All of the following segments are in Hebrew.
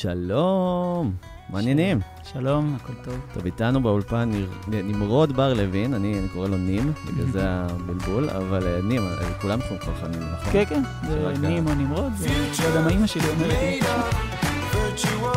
שלום, מעניינים. שלום, הכל טוב. טוב, איתנו באולפן נמרוד בר לוין, אני, אני קורא לו נים, בגלל זה הבלבול, אבל אה, נים, אה, כולם קוראים לך נים, נכון? כן, כן, זה נים או נמרוד, זה לא יודע מה אימא שלי אומרת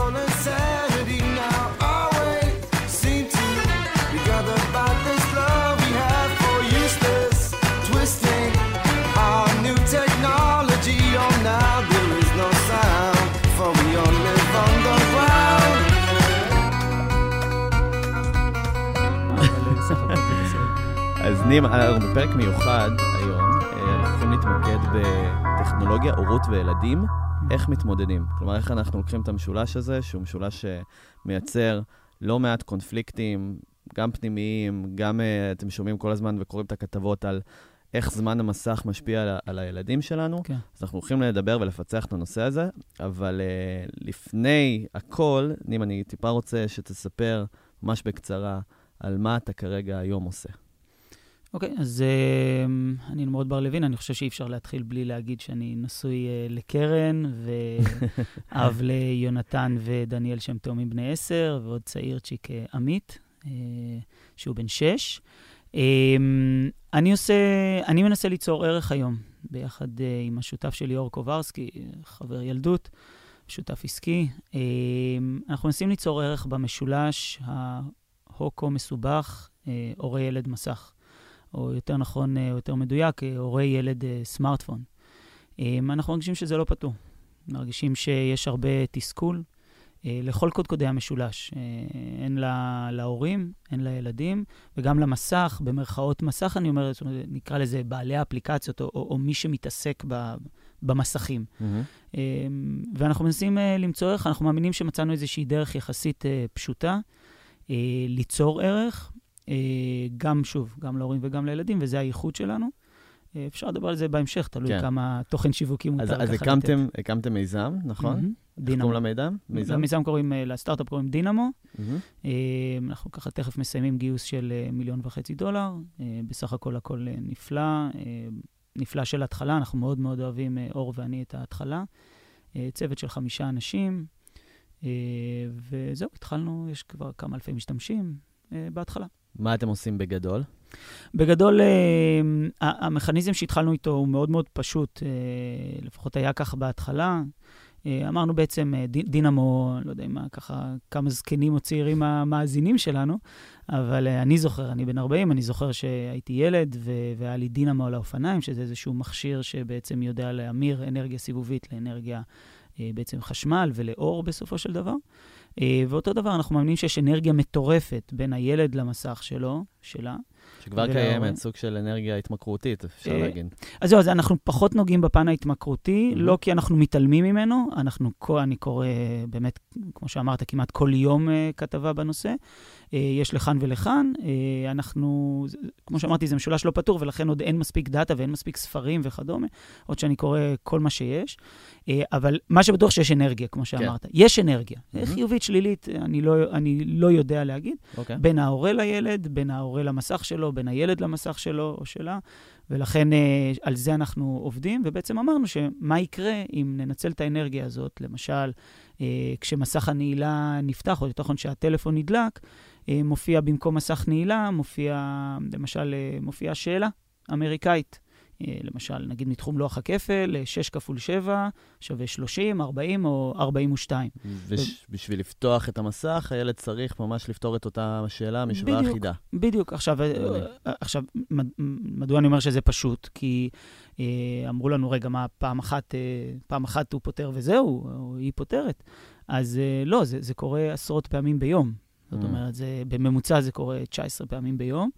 לי. אז נים, אנחנו בפרק מיוחד היום, אה, אנחנו הולכים להתמקד בטכנולוגיה, הורות וילדים, איך מתמודדים. כלומר, איך אנחנו לוקחים את המשולש הזה, שהוא משולש שמייצר לא מעט קונפליקטים, גם פנימיים, גם uh, אתם שומעים כל הזמן וקוראים את הכתבות על איך זמן המסך משפיע על, על הילדים שלנו. כן. אז אנחנו הולכים לדבר ולפצח את הנושא הזה, אבל uh, לפני הכל, נים, אני טיפה רוצה שתספר ממש בקצרה על מה אתה כרגע היום עושה. אוקיי, okay, אז uh, אני נמרוד בר לוין, אני חושב שאי אפשר להתחיל בלי להגיד שאני נשוי uh, לקרן, ואב ליונתן ודניאל שהם תאומים בני עשר, ועוד צעירצ'יק uh, עמית, uh, שהוא בן שש. Uh, אני עושה, אני מנסה ליצור ערך היום, ביחד uh, עם השותף שלי, אור קוברסקי, חבר ילדות, שותף עסקי. Uh, אנחנו מנסים ליצור ערך במשולש ההוקו מסובך, uh, הורה ילד מסך. או יותר נכון, או יותר מדויק, הורי ילד סמארטפון. אנחנו מרגישים שזה לא פתור. מרגישים שיש הרבה תסכול לכל קודקודי המשולש, הן לה, להורים, הן לילדים, וגם למסך, במרכאות מסך, אני אומר, זאת אומרת, נקרא לזה בעלי האפליקציות, או, או, או מי שמתעסק ב, במסכים. Mm-hmm. ואנחנו מנסים למצוא ערך, אנחנו מאמינים שמצאנו איזושהי דרך יחסית פשוטה, ליצור ערך, אה, גם, שוב, גם להורים וגם לילדים, וזה הייחוד שלנו. אה, אפשר לדבר על זה בהמשך, תלוי כן. כמה תוכן שיווקי מותר לקחת. אז הקמתם, הקמתם מיזם, נכון? Mm-hmm. דינמו. קוראים למיזם? מיזם? למיזם קוראים, אה, לסטארט-אפ קוראים דינמו. Mm-hmm. אנחנו ככה תכף מסיימים גיוס של מיליון וחצי דולר. בסך הכל הכל נפלא, נפלא של התחלה, אנחנו מאוד מאוד אוהבים, אור ואני, את ההתחלה. צוות של חמישה אנשים, וזהו, התחלנו, יש כבר כמה אלפי משתמשים בהתחלה. מה אתם עושים בגדול? בגדול, אה, המכניזם שהתחלנו איתו הוא מאוד מאוד פשוט, אה, לפחות היה כך בהתחלה. אה, אמרנו בעצם, דינמו, לא יודע מה, ככה, כמה זקנים או צעירים המאזינים שלנו, אבל אני זוכר, אני בן 40, אני זוכר שהייתי ילד והיה לי דינמו על האופניים, שזה איזשהו מכשיר שבעצם יודע להמיר אנרגיה סיבובית לאנרגיה, בעצם חשמל ולאור בסופו של דבר. אה, ואותו דבר, אנחנו מאמינים שיש אנרגיה מטורפת בין הילד למסך שלו, שלה. שכבר. קיימת, סוג של אנרגיה התמכרותית, אפשר אה, להגיד. אז זהו, אז אנחנו פחות נוגעים בפן ההתמכרותי. לא כי אנחנו מתעלמים ממנו, אנחנו, אני קורא באמת, כמו שאמרת, כמעט כל יום אה, כתבה בנושא. יש לכאן ולכאן. אנחנו, כמו שאמרתי, זה משולש לא פתור, ולכן עוד אין מספיק דאטה ואין מספיק ספרים וכדומה, עוד שאני קורא כל מה שיש. אבל מה שבטוח שיש אנרגיה, כמו כן. שאמרת. כן. יש אנרגיה. Mm-hmm. חיובית, שלילית, אני לא, אני לא יודע להגיד. Okay. אוקיי. בין ההורה לילד, בין ההורה למסך שלו, בין הילד למסך שלו או שלה, ולכן אה, על זה אנחנו עובדים, ובעצם אמרנו שמה יקרה אם ננצל את האנרגיה הזאת, למשל, אה, כשמסך הנעילה נפתח, או יותר נכון שהטלפון נדלק, אה, מופיע במקום מסך נעילה, מופיע, למשל, מופיעה שאלה אמריקאית. אה, למשל, נגיד מתחום לוח הכפל, 6 אה, כפול 7 שווה 30, 40 או 42. ובשביל לפתוח את המסך, הילד צריך ממש לפתור את אותה שאלה, משוואה אחידה. בדיוק. עכשיו, אה, עכשיו, מדוע אני אומר שזה פשוט? כי אמרו לנו, רגע, מה, פעם אחת, פעם אחת הוא פותר וזהו, או היא פותרת. אז לא, זה, זה קורה עשרות פעמים ביום. זאת mm. אומרת, זה, בממוצע זה קורה 19 פעמים ביום.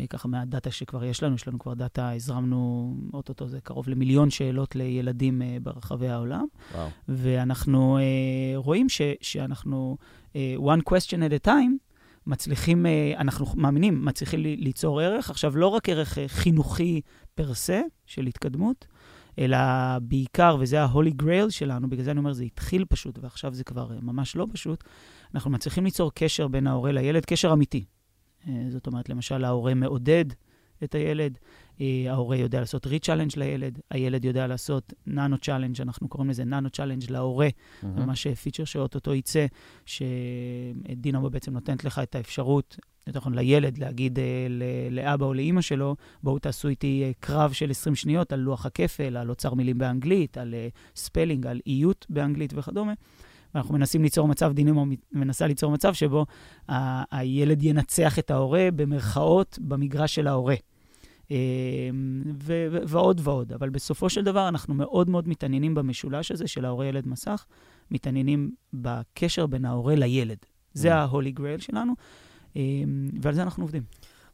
אה, ככה מהדאטה שכבר יש לנו, יש לנו כבר דאטה, הזרמנו, אוטוטו זה קרוב למיליון שאלות לילדים uh, ברחבי העולם. וואו. ואנחנו uh, רואים ש, שאנחנו, one question at a time, מצליחים, אנחנו מאמינים, מצליחים ליצור ערך. עכשיו, לא רק ערך חינוכי per se של התקדמות, אלא בעיקר, וזה ה-holy grail שלנו, בגלל זה אני אומר, זה התחיל פשוט, ועכשיו זה כבר ממש לא פשוט, אנחנו מצליחים ליצור קשר בין ההורה לילד, קשר אמיתי. אה, זאת אומרת, למשל, ההורה מעודד את הילד, ההורה יודע לעשות re-challenge לילד, הילד יודע לעשות nano-challenge, אנחנו קוראים לזה nano-challenge להורה, מהמם. ממש feature שאו-טו-טו יצא, שדינמו בעצם נותנת לך את האפשרות, יותר נכון לילד, להגיד אה, לאבא או לאימא שלו, בואו תעשו איתי אה, קרב של 20 שניות על לוח הכפל, על אוצר מילים באנגלית, על אה, spelling, על איות באנגלית וכדומה. ואנחנו מנסים ליצור מצב, דינמו מנסה ליצור מצב שבו ה- הילד ינצח את ההורה במרכאות במגרש של ההורה. אה, ו- ו- ועוד ועוד. אבל בסופו של דבר אנחנו מאוד מאוד מתעניינים במשולש הזה של ההורה-ילד מסך, מתעניינים בקשר בין ההורה לילד. זה Mm. ה-Holy Grail שלנו, אה, ועל זה אנחנו עובדים.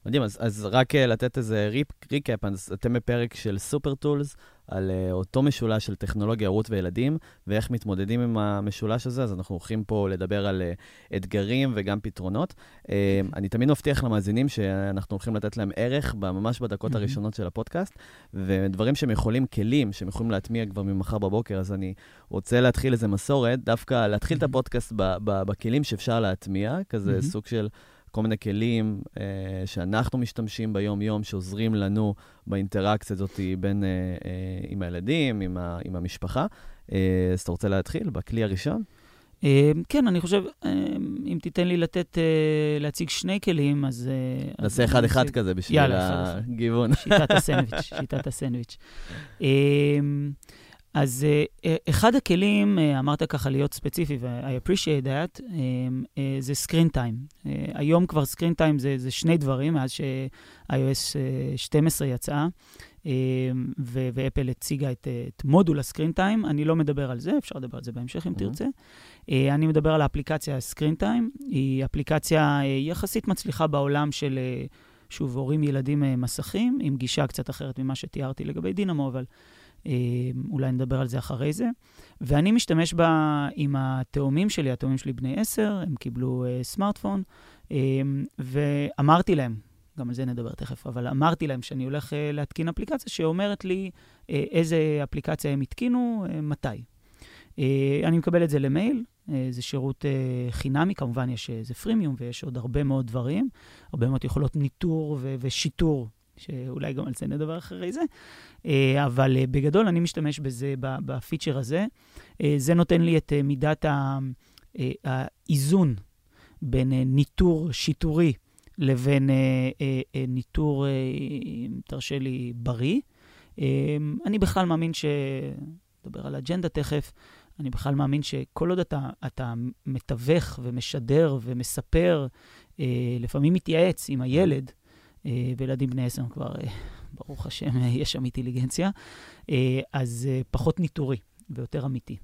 מדהים, אז, אז רק אה, לתת איזה רי, recap, אז אתם בפרק של Super Tools, על uh, אותו משולש של טכנולוגיה, הורות וילדים, ואיך מתמודדים עם המשולש הזה, אז אנחנו הולכים פה לדבר על uh, אתגרים וגם פתרונות. Uh, אני תמיד מבטיח למאזינים שאנחנו הולכים לתת להם ערך, ממש בדקות. הראשונות של הפודקאסט, ודברים שהם יכולים, כלים שהם יכולים להטמיע כבר ממחר בבוקר, אז אני רוצה להתחיל איזה מסורת, דווקא להתחיל את. הפודקאסט ב- ב- בכלים שאפשר להטמיע, כזה. סוג של... כל מיני כלים אה, שאנחנו משתמשים ביום-יום, שעוזרים לנו באינטראקציה הזאת בין, אה, אה, עם הילדים, עם, ה, עם המשפחה. אה, אז אתה רוצה להתחיל בכלי הראשון? אה, כן, אני חושב, אה, אם תיתן לי לתת, אה, להציג שני כלים, אז... אה, נעשה אחד-אחד כזה בשביל יאללה. הגיוון. שיטת הסנדוויץ', שיטת הסנדוויץ'. אה, אז אה, אחד הכלים, אה, אמרת ככה להיות ספציפי, ו-I appreciate that, אה, אה, זה screen time. אה, היום כבר screen time זה, זה שני דברים, מאז ש-iOS אה, 12 יצאה, אה, ו- ואפל הציגה את, אה, את מודול הסקרין טיים. אני לא מדבר על זה, אפשר לדבר על זה בהמשך אם Mhm. תרצה. אה, אני מדבר על האפליקציה סקרין טיים. היא אפליקציה אה, יחסית מצליחה בעולם של... אה, שוב, הורים ילדים אה, מסכים, עם גישה קצת אחרת ממה שתיארתי לגבי דינמו, אבל אה, אולי נדבר על זה אחרי זה. ואני משתמש בה עם התאומים שלי, התאומים שלי בני עשר, הם קיבלו אה, סמארטפון, אה, ואמרתי להם, גם על זה נדבר תכף, אבל אמרתי להם שאני הולך אה, להתקין אפליקציה שאומרת לי אה, איזה אפליקציה הם התקינו, אה, מתי. אה, אני מקבל את זה למייל, אה, זה שירות אה, חינמי, כמובן יש איזה פרימיום ויש עוד הרבה מאוד דברים, הרבה מאוד יכולות ניטור ושיטור, שאולי גם על זה נדבר אחרי זה, אה, אבל אה, בגדול אני משתמש בזה, בפיצ'ר הזה. אה, זה נותן לי את מידת האיזון בין ניטור שיטורי לבין ניטור, אם תרשה לי, בריא. אני בכלל מאמין ש... נדבר על אג'נדה תכף. אני בכלל מאמין שכל עוד אתה, אתה מתווך ומשדר ומספר, לפעמים מתייעץ עם הילד, אה, וילדים בני עשר כבר, אה, ברוך השם, יש שם אינטליגנציה, אה, אז פחות ניטורי ויותר אמיתי.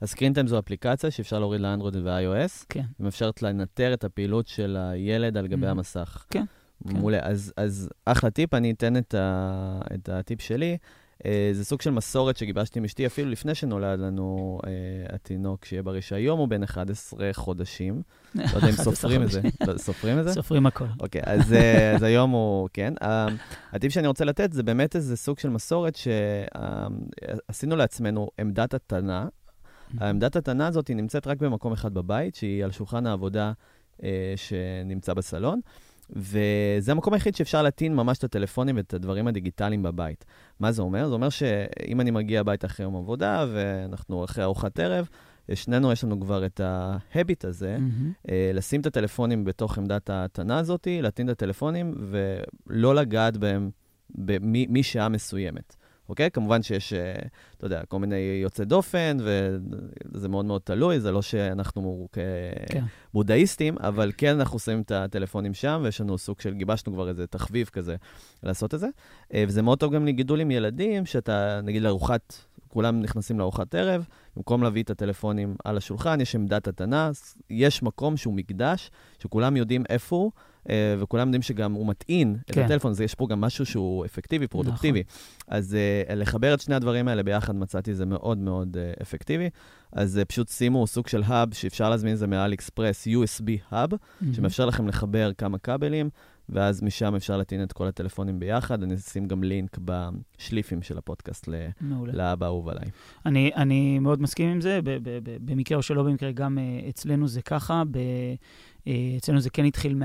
אז סקרינטיים זו אפליקציה שאפשר להוריד לאנדרואיד ו-iOS, כן. ומאפשרת לנטר את הפעילות של הילד על גבי. המסך. כן, כן. מעולה. אז, אחלה טיפ, אני אתן את הטיפ שלי. אה, זה סוג של מסורת שגיבשתי עם אשתי אפילו לפני שנולד לנו אה, התינוק, שיהיה בריא, שהיום הוא בן 11 חודשים. לא יודע אם 11 סופרים את זה. לא, סופרים את זה? סופרים הכל. אוקיי, אז, אה, אז היום הוא, כן. אה, הטיפ שאני רוצה לתת זה באמת איזה סוג של מסורת שעשינו לעצמנו עמדת התנא. העמדת התנא הזאת נמצאת רק במקום אחד בבית, שהיא על שולחן העבודה אה, שנמצא בסלון, וזה המקום היחיד שאפשר להטעין ממש את הטלפונים ואת הדברים הדיגיטליים בבית. מה זה אומר? זה אומר שאם אני מגיע הביתה אחרי יום עבודה, ואנחנו אחרי ארוחת ערב, שנינו יש לנו כבר את ההביט הזה. אה, לשים את הטלפונים בתוך עמדת ההטענה הזאת, להטעין את הטלפונים ולא לגעת בהם משעה מסוימת. אוקיי? כמובן שיש, אה, אתה יודע, כל מיני יוצאי דופן, וזה מאוד מאוד תלוי, זה לא שאנחנו כן. כבודהיסטים, אבל כן אנחנו שמים את הטלפונים שם, ויש לנו סוג של, גיבשנו כבר איזה תחביב כזה לעשות את זה. אה, וזה מאוד טוב גם לגידול עם ילדים, שאתה, נגיד לארוחת, כולם נכנסים לארוחת ערב, במקום להביא את הטלפונים על השולחן, יש עמדת התנא, יש מקום שהוא מקדש, שכולם יודעים איפה הוא, וכולם יודעים שגם הוא מטעין את כן. הטלפון, אז יש פה גם משהו שהוא אפקטיבי, פרודוקטיבי. אז uh, לחבר את שני הדברים האלה ביחד מצאתי זה מאוד מאוד uh, אפקטיבי. אז פשוט שימו סוג של האב שאפשר להזמין את זה מאל אקספרס, USB האב, מהמם. שמאפשר לכם לחבר כמה כבלים, ואז משם אפשר להטעין את כל הטלפונים ביחד. אני אשים גם לינק בשליפים של הפודקאסט ל- מעולה. לאבא האהוב עליי. אני, אני מאוד מסכים עם זה, במקרה או שלא במקרה, גם אצלנו זה ככה. Uh, אצלנו זה כן התחיל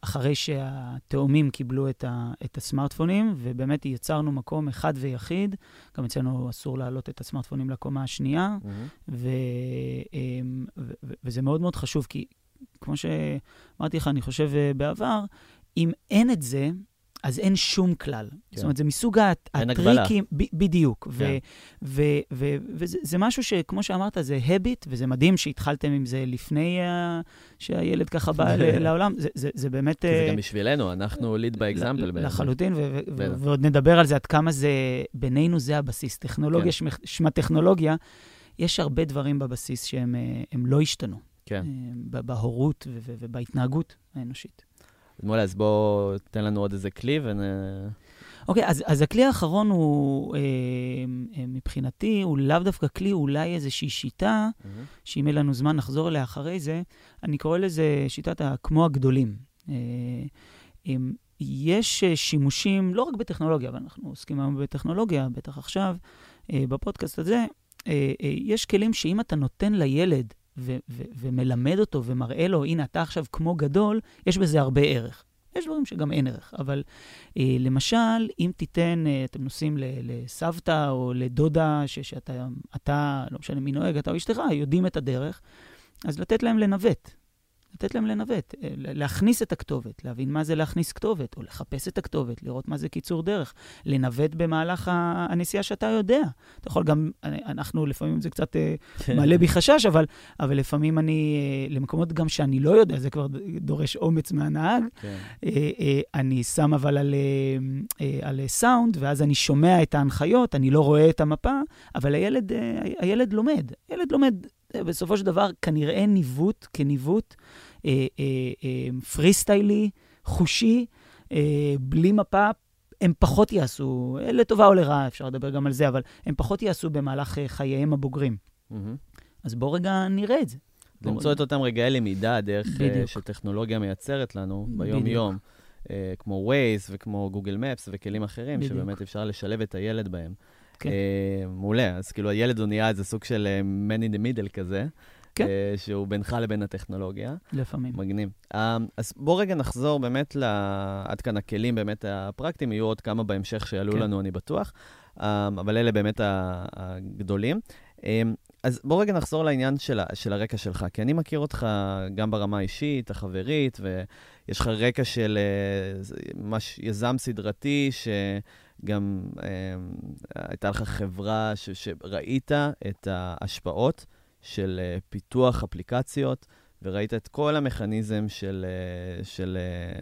אחרי שהתאומים קיבלו את, ה, את הסמארטפונים, ובאמת יצרנו מקום אחד ויחיד. גם אצלנו אסור להעלות את הסמארטפונים לקומה השנייה, Mm-hmm. ו, אמ, ו, ו, וזה מאוד מאוד חשוב, כי כמו שאמרתי לך, אני חושב אה, בעבר, אם אין את זה, אז אין שום כלל. כן. זאת אומרת, זה מסוג. הטריקים, ב, בדיוק. ו, כן. ו, ו, וזה זה משהו שכמו שאמרת, זה הביט, וזה מדהים שהתחלתם עם זה לפני uh, שהילד ככה בא ל- לעולם. זה, זה, זה באמת... זה אה, גם בשבילנו, אנחנו lead by example. לחלוטין, ו- ו- ו-. ועוד נדבר על זה, עד כמה זה, בינינו זה הבסיס. טכנולוגיה, כן. שמה- טכנולוגיה, יש הרבה דברים בבסיס שהם אה, לא השתנו. כן. בהורות ו- ו- ובהתנהגות האנושית. מולה, אז בוא תן לנו עוד איזה כלי ונ... אוקיי, אז, אז הכלי האחרון הוא, אה, אה, מבחינתי, הוא לאו דווקא כלי, הוא אולי איזושהי שיטה, שאם יהיה לנו זמן נחזור אליה אחרי זה, אני קורא לזה שיטת ה- כמו הגדולים. אה, הם- יש אה, שימושים, לא רק בטכנולוגיה, אבל אנחנו עוסקים היום בטכנולוגיה, בטח עכשיו, אה, בפודקאסט הזה, אה, אה, יש כלים שאם אתה נותן לילד ו- ו- ומלמד אותו ומראה לו, הנה, אתה עכשיו כמו גדול, יש בזה הרבה ערך. יש דברים שגם אין ערך, אבל אה, למשל, אם תיתן, אה, אתם נוסעים ל- לסבתא או לדודה, ש- שאתה, אתה, לא משנה מי נוהג, אתה או אשתך, יודעים את הדרך, אז לתת להם לנווט. לתת להם לנווט, אה, להכניס את הכתובת, להבין מה זה להכניס כתובת, או לחפש את הכתובת, לראות מה זה קיצור דרך, לנווט במהלך הנסיעה שאתה יודע. אתה יכול גם, אנחנו לפעמים זה קצת אה, מעלה בי חשש, אבל, אבל לפעמים אני, אה, למקומות גם שאני לא יודע, זה כבר דורש אומץ מהנהג, כן. אני שם אבל על, על סאונד, ואז אני שומע את ההנחיות, אני לא רואה את המפה, אבל הילד, הילד לומד. הילד לומד בסופו של דבר כנראה ניווט כניווט אה, אה, אה, פרי סטיילי, חושי, אה, בלי מפה. הם פחות יעשו, אה, לטובה או לרעה, אפשר לדבר גם על זה, אבל הם פחות יעשו במהלך אה, חייהם הבוגרים. מהמם. אז בואו רגע נראה את זה. למצוא. את אותם רגעי למידה, דרך אה, בדיוק. שטכנולוגיה מייצרת לנו. ביום-יום, כמו Waze וכמו Google Maps וכלים אחרים, בדיוק. שבאמת אפשר לשלב את הילד בהם. כן. אה, מעולה, אז כאילו הילד הוא נהיה איזה סוג של אה, man in the middle כזה, כן. אה, שהוא בינך לבין הטכנולוגיה. לפעמים. מגניב. אה, אז בוא רגע נחזור באמת ל... עד כאן הכלים באמת הפרקטיים, יהיו עוד כמה בהמשך שיעלו כן. לנו, אני בטוח, אה, אבל אלה באמת הגדולים. אה, אז בוא רגע נחזור לעניין של, ה- של הרקע שלך, כי אני מכיר אותך גם ברמה האישית, החברית, ויש לך רקע של אה, ממש יזם סדרתי, שגם אה, הייתה לך חברה ש, שראית את ההשפעות של אה, פיתוח אפליקציות, וראית את כל המכניזם של, אה, של אה,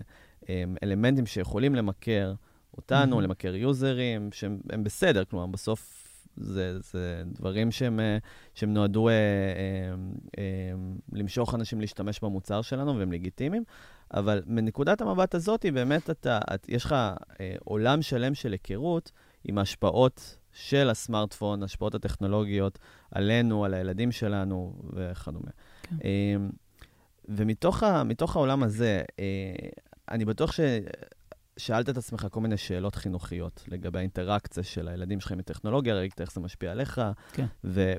אה, אלמנטים שיכולים למכר אותנו, מהמם. למכר יוזרים, שהם הם בסדר, כלומר, בסוף זה, זה דברים שהם, אה, שהם נועדו אה, אה, אה, למשוך אנשים להשתמש במוצר שלנו והם לגיטימיים, אבל מנקודת המבט הזאת, באמת אתה, את, יש לך אה, עולם שלם של היכרות עם ההשפעות של הסמארטפון, ההשפעות הטכנולוגיות עלינו, על הילדים שלנו וכדומה. כן. אה, ומתוך ה, העולם הזה, אה, אני בטוח ש... שאלת את עצמך כל מיני שאלות חינוכיות לגבי האינטראקציה של הילדים שלך עם הטכנולוגיה, ראית איך זה משפיע עליך, כן.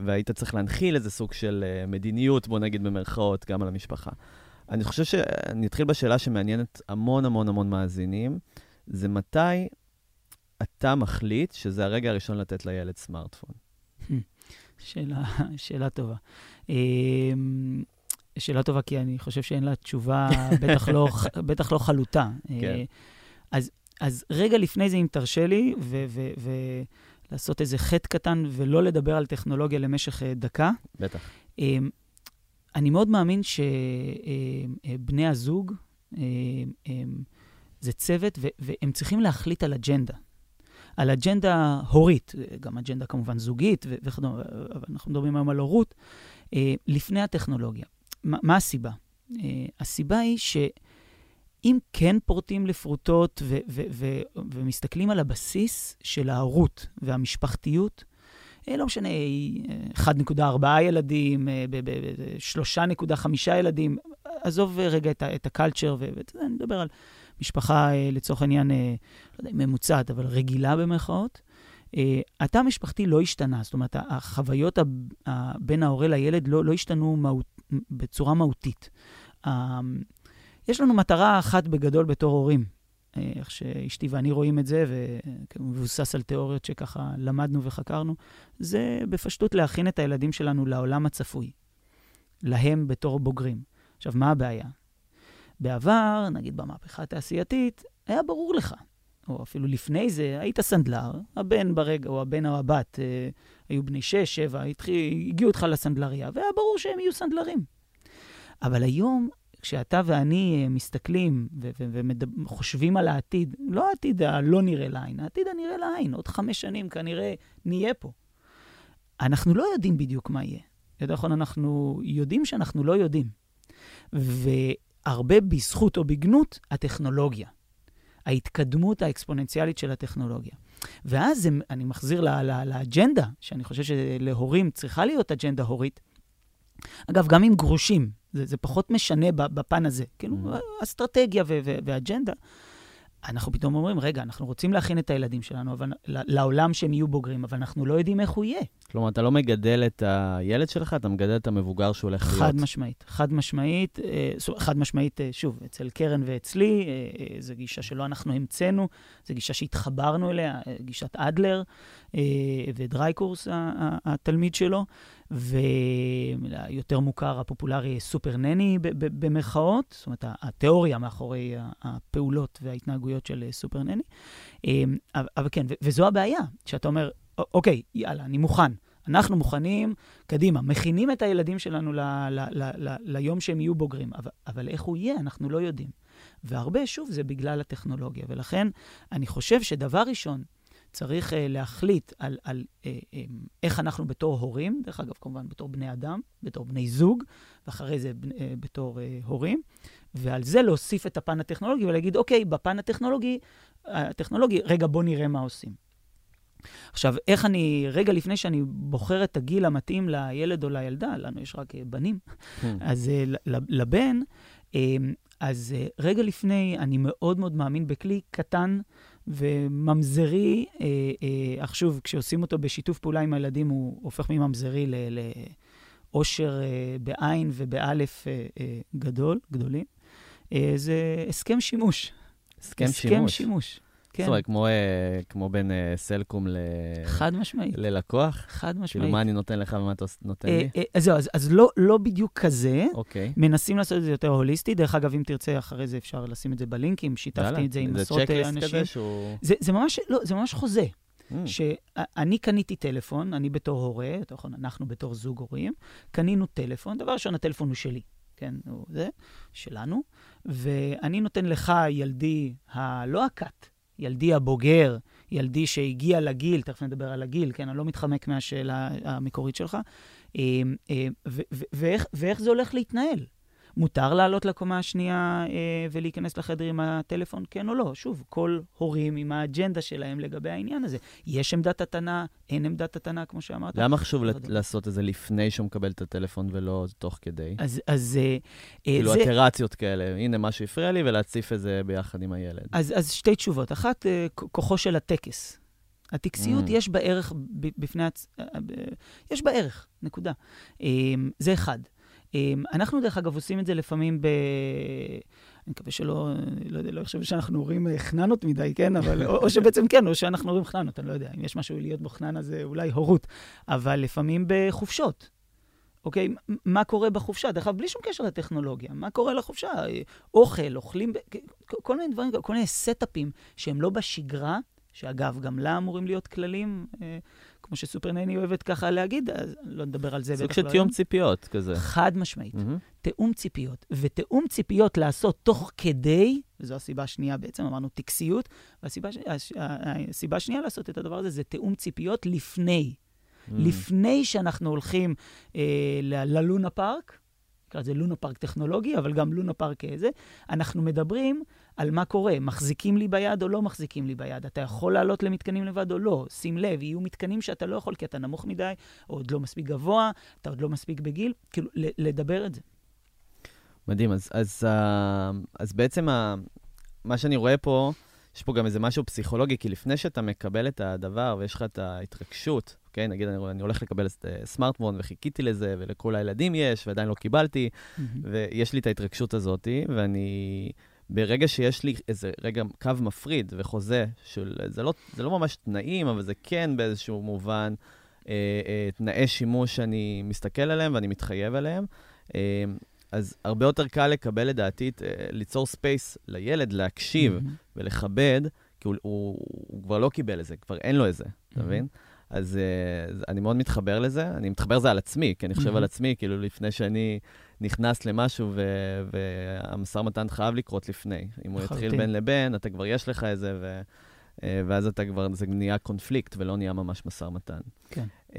והיית צריך להנחיל איזה סוג של uh, מדיניות, בוא נגיד במרכאות, גם על המשפחה. אני חושב שאני אתחיל בשאלה שמעניינת המון המון המון מאזינים, זה מתי אתה מחליט שזה הרגע הראשון לתת לילד סמארטפון? שאלה, שאלה טובה. אמ, שאלה טובה, כי אני חושב שאין לה תשובה, בטח לא, בטח לא חלוטה. כן. אה, אז, אז רגע לפני זה, אם תרשה לי, ולעשות איזה חטא קטן ולא לדבר על טכנולוגיה למשך אה, דקה, בטח. אני מאוד מאמין שבני הזוג אמ, אמ, זה צוות, והם צריכים להחליט על אג'נדה. על אג'נדה הורית, גם אג'נדה כמובן זוגית, וכדומה, אבל אנחנו מדברים היום על הורות, אה, לפני הטכנולוגיה. מה, מה הסיבה? אה, הסיבה היא שאם כן פורטים לפרוטות ו- ו- ו- ומסתכלים על הבסיס של ההורות והמשפחתיות, אה, לא משנה, אה, 1.4 ילדים, אה, ב- ב- ב- 3.5 ילדים, עזוב אה, רגע את את הקלצ'ר, ואני מדבר על משפחה, אה, לצורך העניין, אה, לא יודע, ממוצעת, אבל רגילה במרכאות. אה, התא המשפחתי לא השתנה, זאת אומרת, החוויות בין ההורה לילד לא, לא השתנו מהות, בצורה מהותית. ה- יש לנו מטרה אחת בגדול בתור הורים, אה, איך שאשתי ואני רואים את זה, ומבוסס על תיאוריות שככה למדנו וחקרנו, זה בפשטות להכין את הילדים שלנו לעולם הצפוי, להם בתור בוגרים. עכשיו, מה הבעיה? בעבר, נגיד במהפכה התעשייתית, היה ברור לך, או אפילו לפני זה, היית סנדלר, הבן ברגע, או הבן או הבת, אה, היו בני שש, שבע, הגיעו איתך לסנדלריה, והיה ברור שהם יהיו סנדלרים. אבל היום כשאתה ואני אה, מסתכלים וחושבים על העתיד, לא העתיד הלא נראה לעין, העתיד הנראה לעין, עוד חמש שנים כנראה נהיה פה. אנחנו לא יודעים בדיוק מה יהיה. יותר נכון, אנחנו יודעים שאנחנו לא יודעים. והרבה בזכות או בגנות הטכנולוגיה. ההתקדמות האקספוננציאלית של הטכנולוגיה. ואז אני מחזיר לאג'נדה, שאני חושב שלהורים צריכה להיות אג'נדה הורית. אגב, גם עם גרושים, זה, זה פחות משנה בפן הזה. כאילו, mm. אסטרטגיה ואג'נדה. אנחנו פתאום אומרים, רגע, אנחנו רוצים להכין את הילדים שלנו אבל, לעולם שהם יהיו בוגרים, אבל אנחנו לא יודעים איך הוא יהיה. כלומר, אתה לא מגדל את הילד שלך, אתה מגדל את המבוגר שהוא הולך להיות. חד משמעית. חד משמעית, אה, חד משמעית, אה, שוב, אצל קרן ואצלי, אה, זו גישה שלא אנחנו המצאנו, זו גישה שהתחברנו אליה, גישת אדלר ודרייקורס, התלמיד שלו, ויותר מוכר, הפופולרי, סופר נני במרכאות, זאת אומרת, התיאוריה מאחורי הפעולות וההתנהגויות של סופר נני. אבל כן, וזו הבעיה, שאתה אומר, אוקיי, יאללה, אני מוכן. אנחנו מוכנים, קדימה, מכינים את הילדים שלנו ל, ל, ל, ל, ליום שהם יהיו בוגרים, אבל, אבל איך הוא יהיה, אנחנו לא יודעים. והרבה, שוב, זה בגלל הטכנולוגיה. ולכן, אני חושב שדבר ראשון, צריך uh, להחליט על, על uh, um, איך אנחנו בתור הורים, דרך אגב, כמובן בתור בני אדם, בתור בני זוג, ואחרי זה uh, בתור uh, הורים, ועל זה להוסיף את הפן הטכנולוגי ולהגיד, אוקיי, בפן הטכנולוגי, הטכנולוגי, רגע, בוא נראה מה עושים. עכשיו, איך אני, רגע לפני שאני בוחר את הגיל המתאים לילד או לילדה, לנו יש רק בנים, hmm. אז לבן, אז רגע לפני, אני מאוד מאוד מאמין בכלי קטן וממזרי, אך שוב, כשעושים אותו בשיתוף פעולה עם הילדים, הוא הופך מממזרי לאושר בעין ובאלף גדול, גדולים. זה הסכם שימוש. הסכם, הסכם שימוש. שימוש. כן. זאת אומרת, כמו, אה, כמו בין אה, סלקום ל... חד משמעית. ללקוח? חד משמעית. כאילו, מה אני נותן לך ומה אתה נותן לי? אה, אז זהו, אז, אז לא, לא בדיוק כזה. אוקיי. מנסים לעשות את זה יותר הוליסטי. דרך אגב, אם תרצה, אחרי זה אפשר לשים את זה בלינקים. שיתפתי את זה עם עשרות אנשים. זה צ'קליסט כזה שהוא... זה, זה, ממש, לא, זה ממש חוזה. Mm. שאני קניתי טלפון, אני בתור הורה, נכון, אנחנו בתור זוג הורים, קנינו טלפון, דבר ראשון, הטלפון הוא שלי, כן, הוא זה, שלנו, ואני נותן לך, ילדי, הלא הכת, ילדי הבוגר, ילדי שהגיע לגיל, תכף נדבר על הגיל, כן, אני לא מתחמק מהשאלה המקורית שלך, אה, אה, ואיך, ואיך זה הולך להתנהל. מותר לעלות לקומה השנייה אה, ולהיכנס לחדר עם הטלפון, כן או לא? שוב, כל הורים עם האג'נדה שלהם לגבי העניין הזה. יש עמדת התנה, אין עמדת התנה, כמו שאמרת. למה חשוב לא לעשות את זה לפני שהוא מקבל את הטלפון ולא תוך כדי? אז... אז אה, כאילו זה... איטרציות כאלה, הנה משהו הפריע לי, ולהציף את זה ביחד עם הילד. אז, אז שתי תשובות. אחת, אה, כוחו של הטקס. הטקסיות, mm. יש בה ערך בפני עצ... אה, אה, יש בה ערך, נקודה. זה אחד. אמ, אנחנו, דרך אגב, עושים את זה לפעמים ב... אני מקווה שלא, לא יודע, לא יחשבו שאנחנו הורים אה, חננות מדי, כן? אבל, או, או שבעצם כן, או שאנחנו הורים חננות, אני לא יודע. אם יש משהו להיות בו חננה זה אולי הורות. אבל לפעמים בחופשות. אוקיי? מה קורה בחופשה? דרך אגב, בלי שום קשר לטכנולוגיה. מה קורה לחופשה? אוכל, אוכלים, כל מיני דברים, כל מיני סטאפים שהם לא בשגרה, שאגב, גם לה אמורים להיות כללים. אה, כמו שסופרנני אוהבת ככה להגיד, אז לא נדבר על זה לא סוג של תיאום ציפיות כזה. חד משמעית. Mm-hmm. תיאום ציפיות. ותיאום ציפיות לעשות תוך כדי, וזו הסיבה השנייה בעצם, אמרנו טקסיות, והסיבה הסיבה השנייה לעשות את הדבר הזה זה תיאום ציפיות לפני. Mm-hmm. לפני שאנחנו הולכים אה, ללונה פארק, נקרא לזה לונה פארק טכנולוגי, אבל גם לונה פארק איזה, אנחנו מדברים על מה קורה, מחזיקים לי ביד או לא מחזיקים לי ביד. אתה יכול לעלות למתקנים לבד או לא. שים לב, יהיו מתקנים שאתה לא יכול כי אתה נמוך מדי, או עוד לא מספיק גבוה, אתה עוד לא מספיק בגיל, כאילו, לדבר את זה. מדהים, אז, אז, אה, אז בעצם ה, מה שאני רואה פה, יש פה גם איזה משהו פסיכולוגי, כי לפני שאתה מקבל את הדבר ויש לך את ההתרגשות, כן? נגיד, אני, אני הולך לקבל סמארטפון וחיכיתי לזה, ולכל הילדים יש, ועדיין לא קיבלתי, mm-hmm. ויש לי את ההתרגשות הזאת, ואני... ברגע שיש לי איזה רגע קו מפריד וחוזה, של, זה, לא, זה לא ממש תנאים, אבל זה כן באיזשהו מובן אה, אה, תנאי שימוש שאני מסתכל עליהם ואני מתחייב עליהם, אה, אז הרבה יותר קל לקבל, לדעתי, אה, ליצור space לילד, להקשיב mm-hmm. ולכבד, כי הוא, הוא, הוא כבר לא קיבל את זה, כבר אין לו את זה, אתה mm-hmm. מבין? אז uh, אני מאוד מתחבר לזה, אני מתחבר לזה על עצמי, כי אני חושב mm-hmm. על עצמי, כאילו לפני שאני נכנס למשהו, ו- והמשא ומתן חייב לקרות לפני. אם הוא יתחיל בין לבין, אתה כבר יש לך איזה, ו- uh, ואז אתה כבר, זה נהיה קונפליקט ולא נהיה ממש משא ומתן. כן. Uh,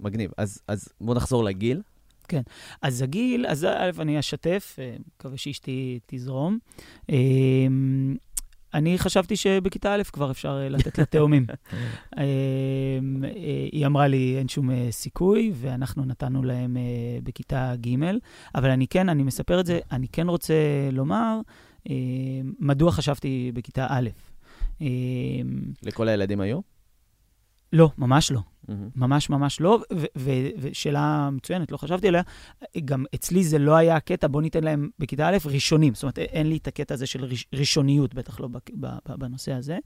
מגניב. אז, אז בואו נחזור לגיל. כן. אז הגיל, אז א', אני אשתף, מקווה שאשתי תזרום. אני חשבתי שבכיתה א' כבר אפשר אה, לתת לה תאומים. אה, היא אמרה לי, אין שום אה, סיכוי, ואנחנו נתנו להם בכיתה ג', אבל אני כן, אני מספר את זה, אני כן רוצה לומר מדוע חשבתי בכיתה א'. לכל הילדים היו? לא, ממש לא. Mm-hmm. ממש ממש לא, ושאלה מצוינת, לא חשבתי עליה. גם אצלי זה לא היה הקטע, בוא ניתן להם בכיתה א' ראשונים. זאת אומרת, אין לי את הקטע הזה של ראשוניות, בטח לא בנושא הזה.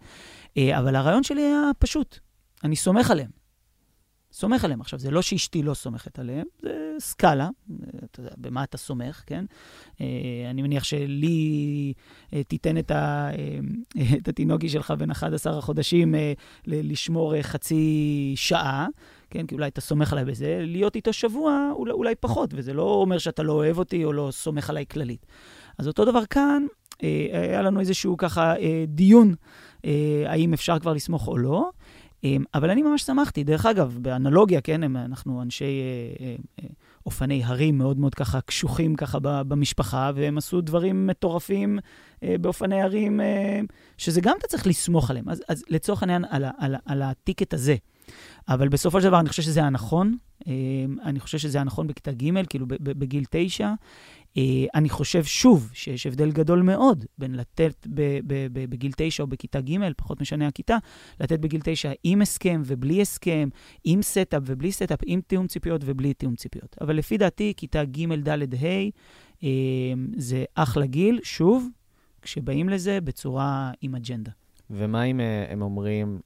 אה, אבל הרעיון שלי היה פשוט, אני סומך עליהם. סומך עליהם. עכשיו, זה לא שאשתי לא סומכת עליהם, זה סקאלה, אתה יודע, במה אתה סומך, כן? אה, אני מניח שלי אה, תיתן את, ה, אה, את התינוקי שלך בין 11 החודשים לשמור חצי שעה, כן? כי אולי אתה סומך עליי בזה, להיות איתו שבוע אולי, אולי פחות, וזה לא אומר שאתה לא אוהב אותי או לא סומך עליי כללית. אז אותו דבר כאן, היה לנו איזשהו ככה דיון, האם אפשר כבר לסמוך או לא. אמ, אבל אני ממש שמחתי. דרך אגב, באנלוגיה, כן, אנחנו אנשי אה, אה, אה, אופני הרים מאוד מאוד ככה קשוחים ככה במשפחה, והם עשו דברים מטורפים באופני הרים, שזה גם אתה צריך לסמוך עליהם. אז, אז לצורך העניין, על, על, על ה ticket הזה. אבל בסופו של דבר, אני חושב שזה היה נכון. אני חושב שזה היה נכון בכיתה ג', כאילו בגיל תשע. אה, אני חושב שוב שיש הבדל גדול מאוד בין לתת בגיל תשע או בכיתה ג', פחות משנה הכיתה, לתת בגיל תשע עם הסכם ובלי הסכם, עם setup ובלי setup, עם תיאום ציפיות ובלי תיאום ציפיות. אבל לפי דעתי, כיתה ג', ד', ה', אה, זה אחלה גיל, שוב, כשבאים לזה בצורה עם אג'נדה. ומה אם אה, הם אומרים,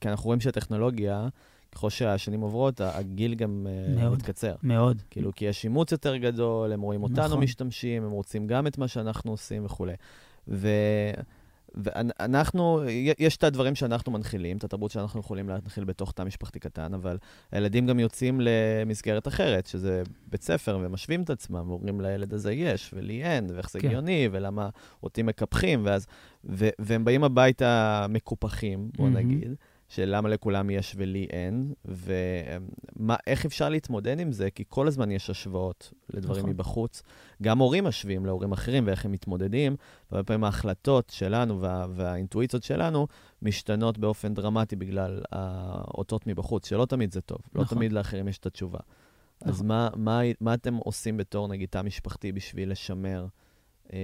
כי אנחנו רואים שהטכנולוגיה... ככל שהשנים עוברות, הגיל גם אה, מאוד, מתקצר. מאוד. כאילו, כי יש אימוץ יותר גדול, הם רואים אותנו נכון. משתמשים, הם רוצים גם את מה שאנחנו עושים וכולי. ו... ואנחנו, יש את הדברים שאנחנו מנחילים, את התרבות שאנחנו יכולים להנחיל בתוך תא משפחתי קטן, אבל הילדים גם יוצאים למסגרת אחרת, שזה בית ספר, ומשווים את עצמם, ואומרים לילד הזה יש, ולי אין, ואיך זה כן. הגיוני, ולמה אותי מקפחים, ואז, ו, והם באים הביתה מקופחים, בוא mm-hmm. נגיד. של למה לכולם יש ולי אין, ואיך אפשר להתמודד עם זה, כי כל הזמן יש השוואות לדברים נכון. מבחוץ. גם הורים משווים להורים אחרים ואיך הם מתמודדים, והרבה פעמים ההחלטות שלנו וה, והאינטואיציות שלנו משתנות באופן דרמטי בגלל האותות מבחוץ, שלא תמיד זה טוב, לא נכון. לא תמיד לאחרים יש את התשובה. נכון. אז מה, מה, מה אתם עושים בתור, נגיד, תא משפחתי בשביל לשמר? אה,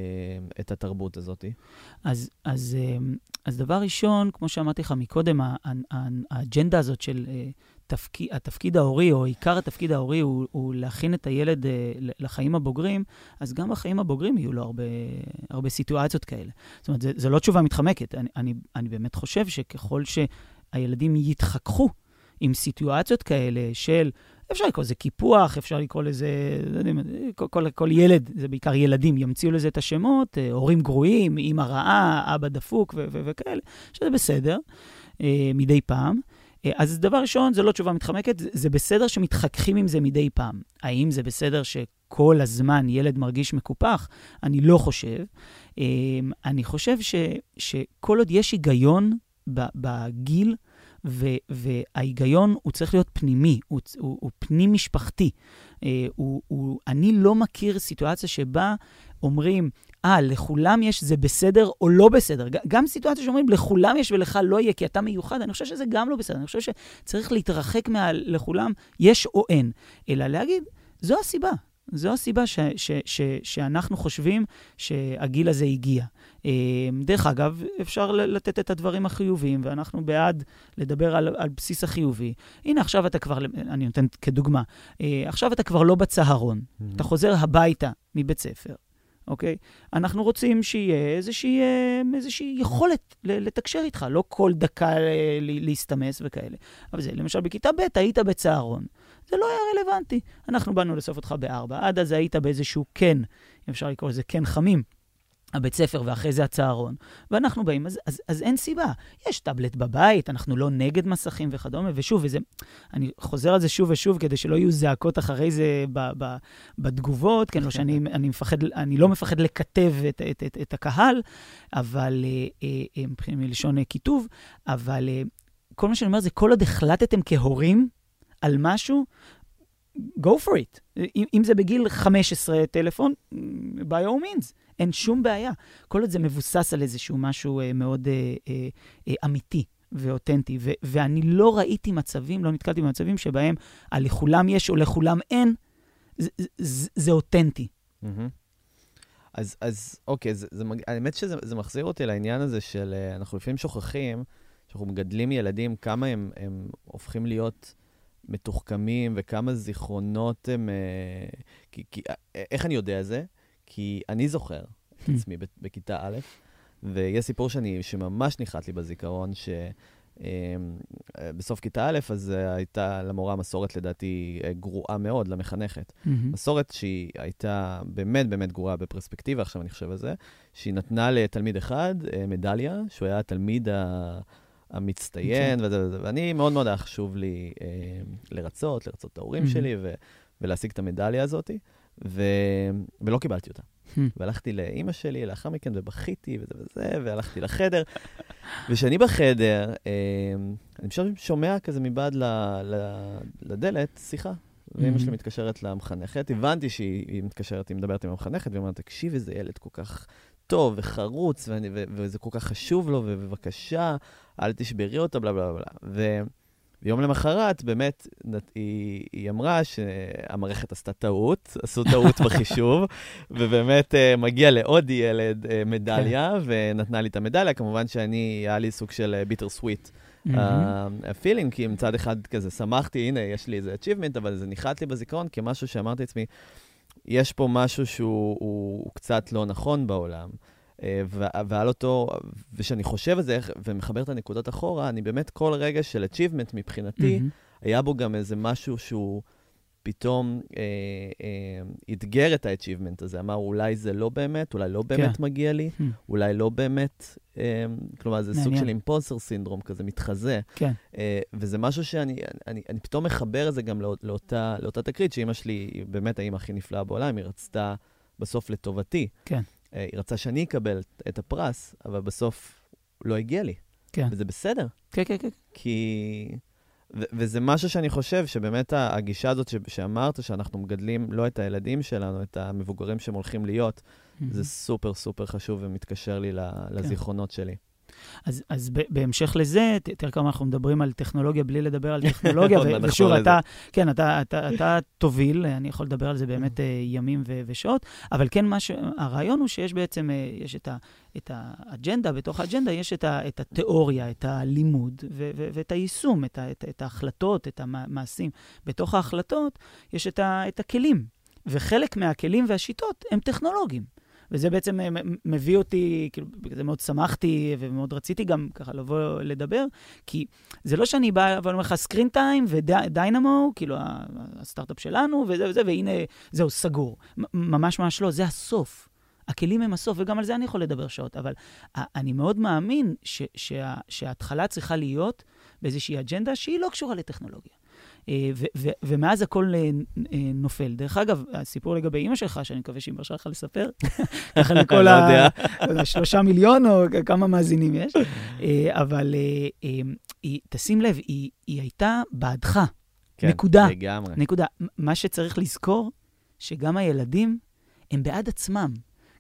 את התרבות הזאת? אז, אז, אה, אז דבר ראשון, כמו שאמרתי לך מקודם, האג'נדה הזאת של אה, תפקיד, התפקיד ההורי, או עיקר התפקיד ההורי, הוא, הוא להכין את הילד לחיים הבוגרים, אז גם בחיים הבוגרים יהיו לו הרבה, הרבה סיטואציות כאלה. זאת אומרת, זו לא תשובה מתחמקת. אני, אני, אני באמת חושב שככל שהילדים יתחככו עם סיטואציות כאלה של... אפשר לקרוא לזה קיפוח, אפשר לקרוא לזה, לא יודע, כל, כל, כל ילד, זה בעיקר ילדים, ימציאו לזה את השמות, אה, הורים גרועים, אימא רעה, אבא דפוק וכאלה, שזה בסדר, אה, מדי פעם. אה, אז דבר ראשון, זה לא תשובה מתחמקת, זה בסדר שמתחככים עם זה מדי פעם. האם זה בסדר שכל הזמן ילד מרגיש מקופח? אני לא חושב. אני חושב ש, שכל עוד יש היגיון בגיל, ו, וההיגיון הוא צריך להיות פנימי, הוא, הוא, הוא פנים-משפחתי. אה, הוא, הוא, אני לא מכיר סיטואציה שבה אומרים, אה, לכולם יש, זה בסדר או לא בסדר. גם סיטואציה שאומרים, לכולם יש ולך לא יהיה, כי אתה מיוחד, אני חושב שזה גם לא בסדר. אני חושב שצריך להתרחק מה... לכולם יש או אין, אלא להגיד, זו הסיבה. זו הסיבה ש, ש, ש, שאנחנו חושבים שהגיל הזה הגיע. אה, דרך אגב, אפשר לתת את הדברים החיוביים, ואנחנו בעד לדבר על, על בסיס החיובי. הנה, עכשיו אתה כבר, אני נותן כדוגמה, אה, עכשיו אתה כבר לא בצהרון, mm-hmm. אתה חוזר הביתה מבית ספר. אוקיי? אנחנו רוצים שיהיה איזושהי, אה, איזושהי יכולת לתקשר איתך, לא כל דקה להסתמס וכאלה. אבל זה, למשל, בכיתה ב' היית בצהרון. זה לא היה רלוונטי. אנחנו באנו לאסוף אותך בארבע, עד אז היית באיזשהו כן, אם אפשר לקרוא לזה כן חמים. הבית ספר ואחרי זה הצהרון, ואנחנו באים, אז, אז, אז אין סיבה. יש טאבלט בבית, אנחנו לא נגד מסכים וכדומה, ושוב, וזה, אני חוזר על זה שוב ושוב כדי שלא יהיו זעקות אחרי זה ב, ב, בתגובות, כן, לא שאני אני מפחד, אני לא מפחד לקטב את, את, את, את הקהל, אבל, אה, אה, מבחינת מלשון כיתוב, אבל כל מה שאני אומר זה, כל עוד החלטתם כהורים על משהו, go for it. אם, אם זה בגיל 15 טלפון, by all means. אין שום בעיה. כל עוד זה מבוסס על איזשהו משהו אה, מאוד אה, אה, אה, אמיתי ואותנטי. ו- ואני לא ראיתי מצבים, לא נתקלתי במצבים שבהם על לכולם יש או לכולם אין, זה, זה, זה אותנטי. Mm-hmm. אז, אז אוקיי, זה, זה, האמת שזה מחזיר אותי לעניין הזה של, אה, אנחנו לפעמים שוכחים, שאנחנו מגדלים ילדים, כמה הם, הם הופכים להיות מתוחכמים וכמה זיכרונות הם... אה, כי, כי, אה, איך אני יודע זה? כי אני זוכר את hmm. עצמי בכיתה א', ויש סיפור שאני, שממש ניחת לי בזיכרון, שבסוף אמ, כיתה א', אז הייתה למורה מסורת, לדעתי, גרועה מאוד, למחנכת. Mm-hmm. מסורת שהיא הייתה באמת באמת גרועה בפרספקטיבה, עכשיו אני חושב על זה, שהיא נתנה לתלמיד אחד אה, מדליה, שהוא היה התלמיד ה... המצטיין. וזה וזה, ואני מאוד מאוד היה חשוב לי אה, לרצות, לרצות את ההורים. שלי ו, ולהשיג את המדליה הזאת. ו... ולא קיבלתי אותה. והלכתי לאימא שלי לאחר מכן, ובכיתי וזה וזה, והלכתי לחדר. וכשאני בחדר, אה, אני פשוט שומע כזה מבעד ל... ל... לדלת שיחה. ואימא שלי. מתקשרת למחנכת, הבנתי שהיא מתקשרת, היא מדברת עם המחנכת, והיא אומרת, תקשיב, איזה ילד כל כך טוב וחרוץ, ואני, ו... וזה כל כך חשוב לו, ובבקשה, אל תשברי אותו, בלה בלה בלה. ויום למחרת, באמת, היא, היא אמרה שהמערכת עשתה טעות, עשו טעות בחישוב, ובאמת uh, מגיע לעוד ילד מדליה, כן. ונתנה לי את המדליה. כמובן שאני, היה לי סוג של bittersweet feeling, כי מצד אחד כזה שמחתי, הנה, יש לי איזה achievement, אבל זה נחרט לי בזיכרון כמשהו שאמרתי לעצמי, יש פה משהו שהוא הוא, הוא קצת לא נכון בעולם. אה, ועל אותו, וכשאני חושב על זה ומחבר את הנקודות אחורה, אני באמת כל רגע של achievement מבחינתי, mm-hmm. היה בו גם איזה משהו שהוא פתאום אה, אה, אתגר את ה-achievement הזה. אמר, אולי זה לא באמת, אולי לא באמת כן. מגיע לי, mm-hmm. אולי לא באמת, אה, כלומר, זה מעניין. סוג של אימפולסר סינדרום כזה, מתחזה. כן. אה, וזה משהו שאני אני, אני פתאום מחבר את זה גם לא, לאותה, לאותה תקרית, שאימא שלי היא באמת האימא הכי נפלאה בעולם, היא רצתה בסוף לטובתי. כן. אה, היא רצה שאני אקבל את הפרס, אבל בסוף לא הגיע לי. כן. וזה בסדר. כן, כן, כן. כי... ו- וזה משהו שאני חושב, שבאמת הגישה הזאת ש- שאמרת, שאנחנו מגדלים לא את הילדים שלנו, את המבוגרים שהם הולכים להיות, mm-hmm. זה סופר סופר חשוב ומתקשר לי כן. לזיכרונות שלי. אז, אז בהמשך לזה, תראה כמה אנחנו מדברים על טכנולוגיה בלי לדבר על טכנולוגיה, ושוב, אתה, כן, אתה, אתה, אתה תוביל, אני יכול לדבר על זה באמת. אה, ימים ו- ושעות, אבל כן, מה ש... הרעיון הוא שיש בעצם, אה, יש את, ה, את האג'נדה, בתוך האג'נדה יש את, ה, את התיאוריה, את הלימוד ו- ו- ואת היישום, את, ה, את, את ההחלטות, את המעשים. בתוך ההחלטות יש את, ה, את הכלים, וחלק מהכלים והשיטות הם טכנולוגיים. וזה בעצם אה, מביא אותי, כאילו, בגלל זה מאוד שמחתי ומאוד רציתי גם ככה לבוא לדבר, כי זה לא שאני בא ואומר לך סקרין טיים ודיינמו, כאילו הסטארט-אפ שלנו וזה וזה, והנה, זהו, סגור. ממש ממש לא, זה הסוף. הכלים הם הסוף, וגם על זה אני יכול לדבר שעות, אבל אני מאוד מאמין שההתחלה צריכה להיות באיזושהי אג'נדה שהיא לא קשורה לטכנולוגיה. אה, ומאז הכל אה, אה, נופל. דרך אגב, הסיפור לגבי אימא שלך, שאני מקווה שהיא מרשה לך לספר, ככה לכל השלושה לא מיליון או כמה מאזינים יש, אבל תשים לב, היא הייתה בעדך. כן, נקודה. לגמרי. נקודה. מה שצריך לזכור, שגם הילדים הם בעד עצמם.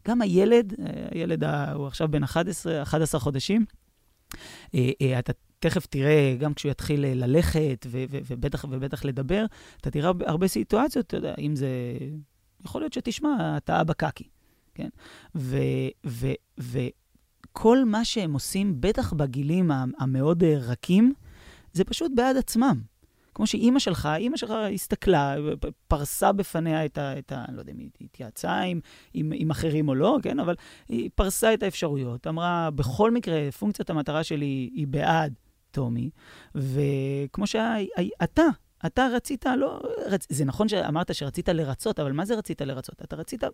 גם הילד, הילד הוא עכשיו בן 11, 11 חודשים, אתה תכף תראה, גם כשהוא יתחיל אה, ללכת, ו- ו- ובטח ובטח לדבר, אתה תראה הרבה סיטואציות, אתה יודע, אם זה יכול להיות שתשמע, אתה אבא קקי, כן? וכל מה שהם עושים, בטח בגילים המאוד רכים, זה פשוט בעד עצמם. כמו שאימא שלך, אימא שלך הסתכלה, פרסה בפניה את ה... את ה לא יודע אם היא התייעצה עם, עם, עם אחרים או לא, כן? אבל היא פרסה את האפשרויות, אמרה, בכל מקרה, פונקציית המטרה שלי היא בעד טומי, וכמו שאתה, אתה רצית, לא... רצ... זה נכון שאמרת שרצית לרצות, אבל מה זה רצית לרצות? אתה רצית...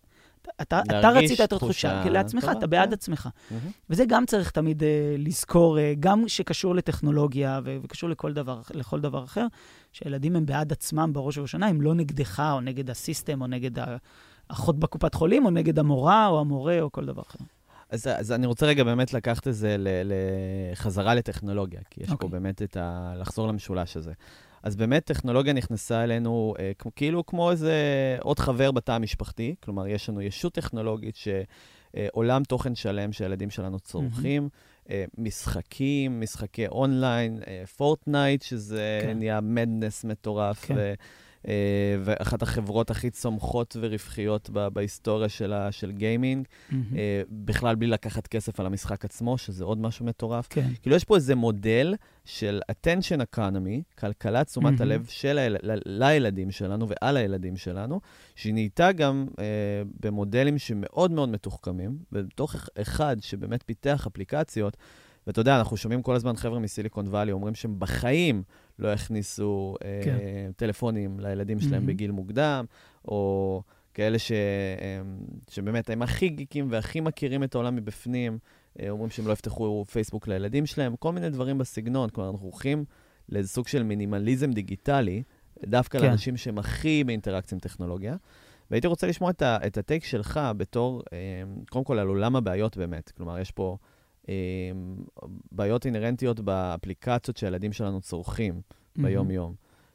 אתה, אתה רצית את התחושה לעצמך, אתה בעד כן. עצמך. Mm-hmm. וזה גם צריך תמיד uh, לזכור, uh, גם שקשור לטכנולוגיה ו- וקשור לכל דבר, לכל דבר אחר, שילדים הם בעד עצמם בראש ובראשונה, הם לא נגדך או נגד הסיסטם או נגד האחות בקופת חולים או נגד המורה או המורה או כל דבר אחר. אז, אז אני רוצה רגע באמת לקחת את זה לחזרה לטכנולוגיה, כי יש okay. פה אוקיי. באמת את ה... לחזור למשולש הזה. אז באמת טכנולוגיה נכנסה אלינו אה, כמו, כאילו כמו איזה עוד חבר בתא המשפחתי, כלומר, יש לנו ישות טכנולוגית שעולם תוכן שלם שהילדים שלנו צורכים, mm-hmm. אה, משחקים, משחקי אונליין, אה, פורטנייט, שזה כן. נהיה madness מטורף. כן. ו, אה, ואחת החברות הכי צומחות ורווחיות בהיסטוריה שלה, של גיימינג, mm-hmm. בכלל בלי לקחת כסף על המשחק עצמו, שזה עוד משהו מטורף. כן. כאילו, יש פה איזה מודל של attention economy, כלכלת תשומת mm-hmm. הלב של היל... לילדים שלנו ועל הילדים שלנו, שהיא נהייתה גם אה, במודלים שמאוד מאוד מתוחכמים, בתוך אחד שבאמת פיתח אפליקציות, ואתה יודע, אנחנו שומעים כל הזמן חבר'ה מסיליקון וואלי אומרים שהם בחיים לא יכניסו אה, כן. אה, טלפונים לילדים שלהם mm-hmm. בגיל מוקדם, או כאלה ש, אה, שבאמת הם הכי גיקים והכי מכירים את העולם מבפנים, אה, אומרים שהם לא יפתחו פייסבוק לילדים שלהם, כל מיני דברים בסגנון. כלומר, אנחנו הולכים לאיזה סוג של מינימליזם דיגיטלי, דווקא כן. לאנשים שהם הכי באינטראקציה עם טכנולוגיה. והייתי רוצה לשמוע את, ה, את הטייק שלך בתור, אה, קודם כל, על עולם הבעיות באמת. כלומר, יש פה... אמ, בעיות אינהרנטיות באפליקציות שהילדים שלנו צורכים mm-hmm. ביום-יום.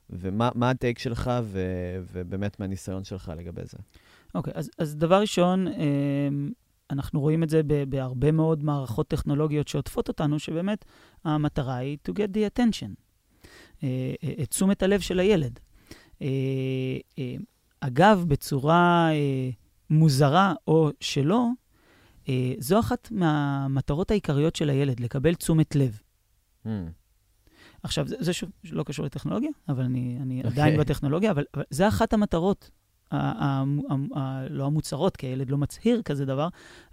ומה הטייק שלך, ו, ובאמת מהניסיון שלך לגבי זה? אוקיי, okay, אז, אז דבר ראשון, אמ, אנחנו רואים את זה בהרבה מאוד מערכות טכנולוגיות שעוטפות אותנו, שבאמת המטרה היא to get the attention, אה, אה, את תשומת הלב של הילד. אה, אגב, בצורה מוזרה או שלא, אה, זו אחת מהמטרות העיקריות של הילד, לקבל תשומת לב. Mm. עכשיו, זה, זה שוב לא קשור לטכנולוגיה, אבל אני, אני okay. אוקיי. עדיין בטכנולוגיה, אבל, אבל זה אחת המטרות, ה, ה, ה, ה, לא המוצהרות, כי הילד לא מצהיר כזה דבר,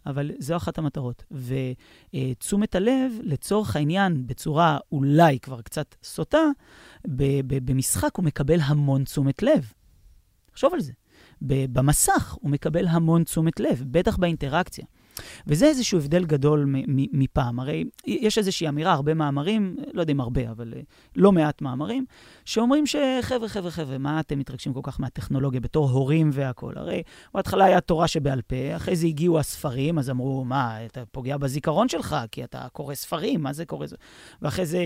אבל זו אחת המטרות. ותשומת הלב, לצורך העניין, בצורה אולי כבר קצת סוטה, ב, ב, במשחק הוא מקבל המון תשומת לב. תחשוב על זה. במסך הוא מקבל המון תשומת לב, בטח באינטראקציה. וזה איזשהו הבדל גדול מפעם. הרי יש איזושהי אמירה, הרבה מאמרים, לא יודע אם הרבה, אבל אה, לא מעט מאמרים, שאומרים שחבר'ה, חבר'ה, חבר'ה, מה אתם מתרגשים כל כך מהטכנולוגיה בתור הורים והכול? הרי בהתחלה היה תורה שבעל פה, אחרי זה הגיעו הספרים, אז אמרו, מה, אתה פוגע בזיכרון שלך, כי אתה קורא ספרים, מה זה קורא? ואחרי זה,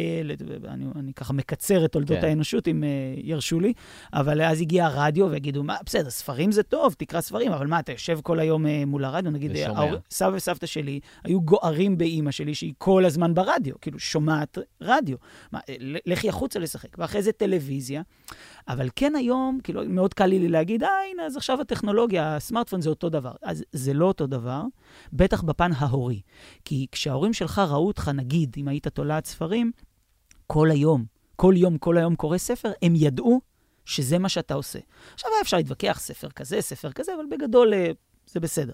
אני, אני ככה מקצר את תולדות כן. האנושות, אם uh, ירשו לי, אבל אז הגיע הרדיו ויגידו, מה, בסדר, ספרים זה טוב, תקרא ספרים, אבל מה, אתה יושב כל היום uh, מול הרדיו, נגיד, סבא וסבתא שלי היו גוערים באימא שלי, שהיא כל הזמן ברדיו, כאילו, שומעת רדיו. מה, לכי החוצה לשחק. ואחרי זה טלוויזיה. אבל כן היום, כאילו, מאוד קל לי להגיד, אה, הנה, אז עכשיו הטכנולוגיה, הסמארטפון זה אותו דבר. אז זה לא אותו דבר, בטח בפן ההורי. כי כשההורים שלך ראו אותך, נגיד, אם היית תולעת ספרים, כל היום, כל יום, כל היום קורא ספר, הם ידעו שזה מה שאתה עושה. עכשיו היה אפשר להתווכח, ספר כזה, ספר כזה, אבל בגדול אה, זה בסדר.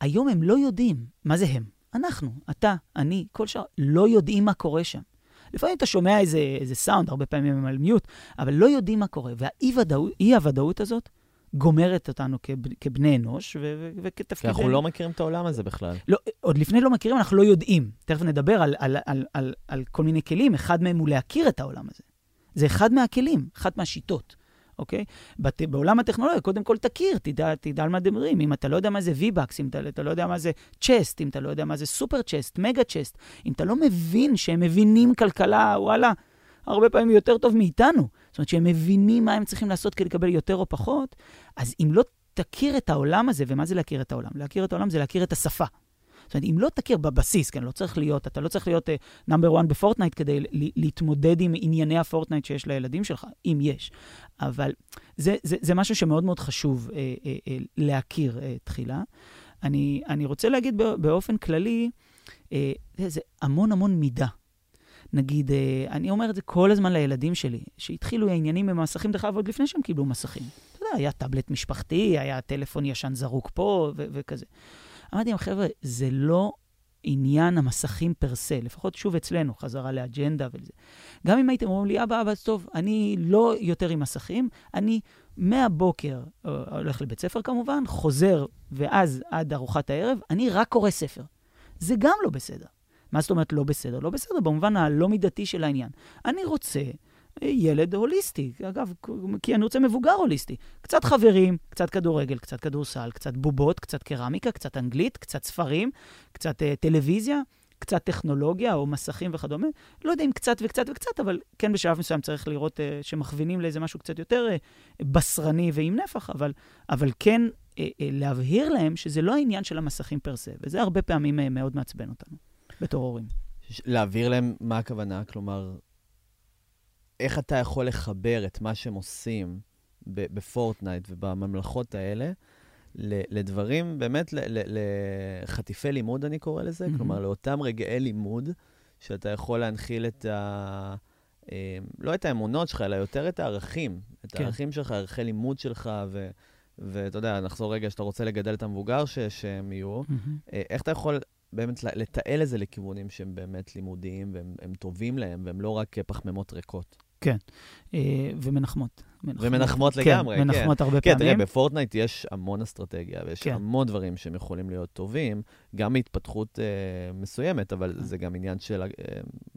היום הם לא יודעים. מה זה הם? אנחנו, אתה, אני, כל שאר, לא יודעים מה קורה שם. לפעמים אתה שומע איזה, איזה סאונד, הרבה פעמים הם על מיוט, אבל לא יודעים מה קורה. והאי-הוודאות הזאת גומרת אותנו כב, כבני אנוש וכתפקידנו. כי אנחנו לא מכירים את העולם הזה בכלל. לא, עוד לפני לא מכירים, אנחנו לא יודעים. תכף נדבר על, על, על, על, על כל מיני כלים, אחד מהם הוא להכיר את העולם הזה. זה אחד מהכלים, אחת מהשיטות. אוקיי? בת, בעולם הטכנולוגיה, קודם כל תכיר, תדע, תדע על מה מדברים. אם אתה לא יודע מה זה V-Bucks, אם אתה, אתה לא יודע מה זה chest, אם אתה לא יודע מה זה super chest, mega chest, אם אתה לא מבין שהם מבינים כלכלה, וואלה, הרבה פעמים יותר טוב מאיתנו. זאת אומרת שהם מבינים מה הם צריכים לעשות כדי לקבל יותר או פחות, אז אם לא תכיר את העולם הזה, ומה זה להכיר את העולם? להכיר את העולם זה להכיר את השפה. זאת אומרת, אם לא תכיר בבסיס, כן, לא צריך להיות, אתה לא צריך להיות number uh, 1 בפורטנייט כדי להתמודד עם ענייני הפורטנייט שיש לילדים שלך, אם יש. אבל זה, זה, זה משהו שמאוד מאוד חשוב uh, uh, uh, להכיר uh, תחילה. אני, אני רוצה להגיד באופן כללי, uh, זה המון המון מידה. נגיד, אה, אני אומר את זה כל הזמן לילדים שלי, שהתחילו העניינים עם המסכים, דרך אגב, עוד לפני שהם קיבלו מסכים. אתה יודע, היה טאבלט משפחתי, היה טלפון ישן זרוק פה ו- וכזה. אמרתי להם, חבר'ה, זה לא עניין המסכים פר סה, לפחות שוב אצלנו, חזרה לאג'נדה וזה. גם אם הייתם אומרים לי, אבא, אבא, טוב, אני לא יותר עם מסכים, אני מהבוקר אה, הולך לבית ספר כמובן, חוזר, ואז עד ארוחת הערב, אני רק קורא ספר. זה גם לא בסדר. מה זאת אומרת לא בסדר? לא בסדר במובן הלא מידתי של העניין. אני רוצה ילד הוליסטי, אגב, כי אני רוצה מבוגר הוליסטי. קצת חברים, קצת כדורגל, קצת כדורסל, קצת בובות, קצת קרמיקה, קצת אנגלית, קצת ספרים, קצת uh, טלוויזיה, קצת טכנולוגיה או מסכים וכדומה. לא יודע אם קצת וקצת וקצת, אבל כן בשלב מסוים צריך לראות uh, שמכווינים לאיזה משהו קצת יותר uh, בשרני ועם נפח, אבל, אבל כן uh, uh, להבהיר להם שזה לא העניין של המסכים פר סה, וזה הרבה פעמים uh, מאוד מעצבן אותנו. בתור הורים. להעביר להם מה הכוונה? כלומר, איך אתה יכול לחבר את מה שהם עושים בפורטנייט ובממלכות האלה לדברים, באמת לחטיפי לימוד, אני קורא לזה? Mm-hmm. כלומר, לאותם רגעי לימוד שאתה יכול להנחיל את ה... אה, לא את האמונות שלך, אלא יותר את הערכים. את כן. הערכים שלך, ערכי לימוד שלך, ו... ואתה יודע, נחזור רגע, שאתה רוצה לגדל את המבוגר ש... שהם יהיו. Mm-hmm. איך אתה יכול באמת לתעל את זה לכיוונים שהם באמת לימודיים והם טובים להם, והם לא רק פחמימות ריקות. כן, אה, ומנחמות. ומנחמות לגמרי, כן. מנחמות הרבה כן, פעמים. כן, תראה, בפורטנייט יש המון אסטרטגיה, ויש כן. המון דברים שהם יכולים להיות טובים, גם מהתפתחות אה, מסוימת, אבל כן. זה גם עניין של אה,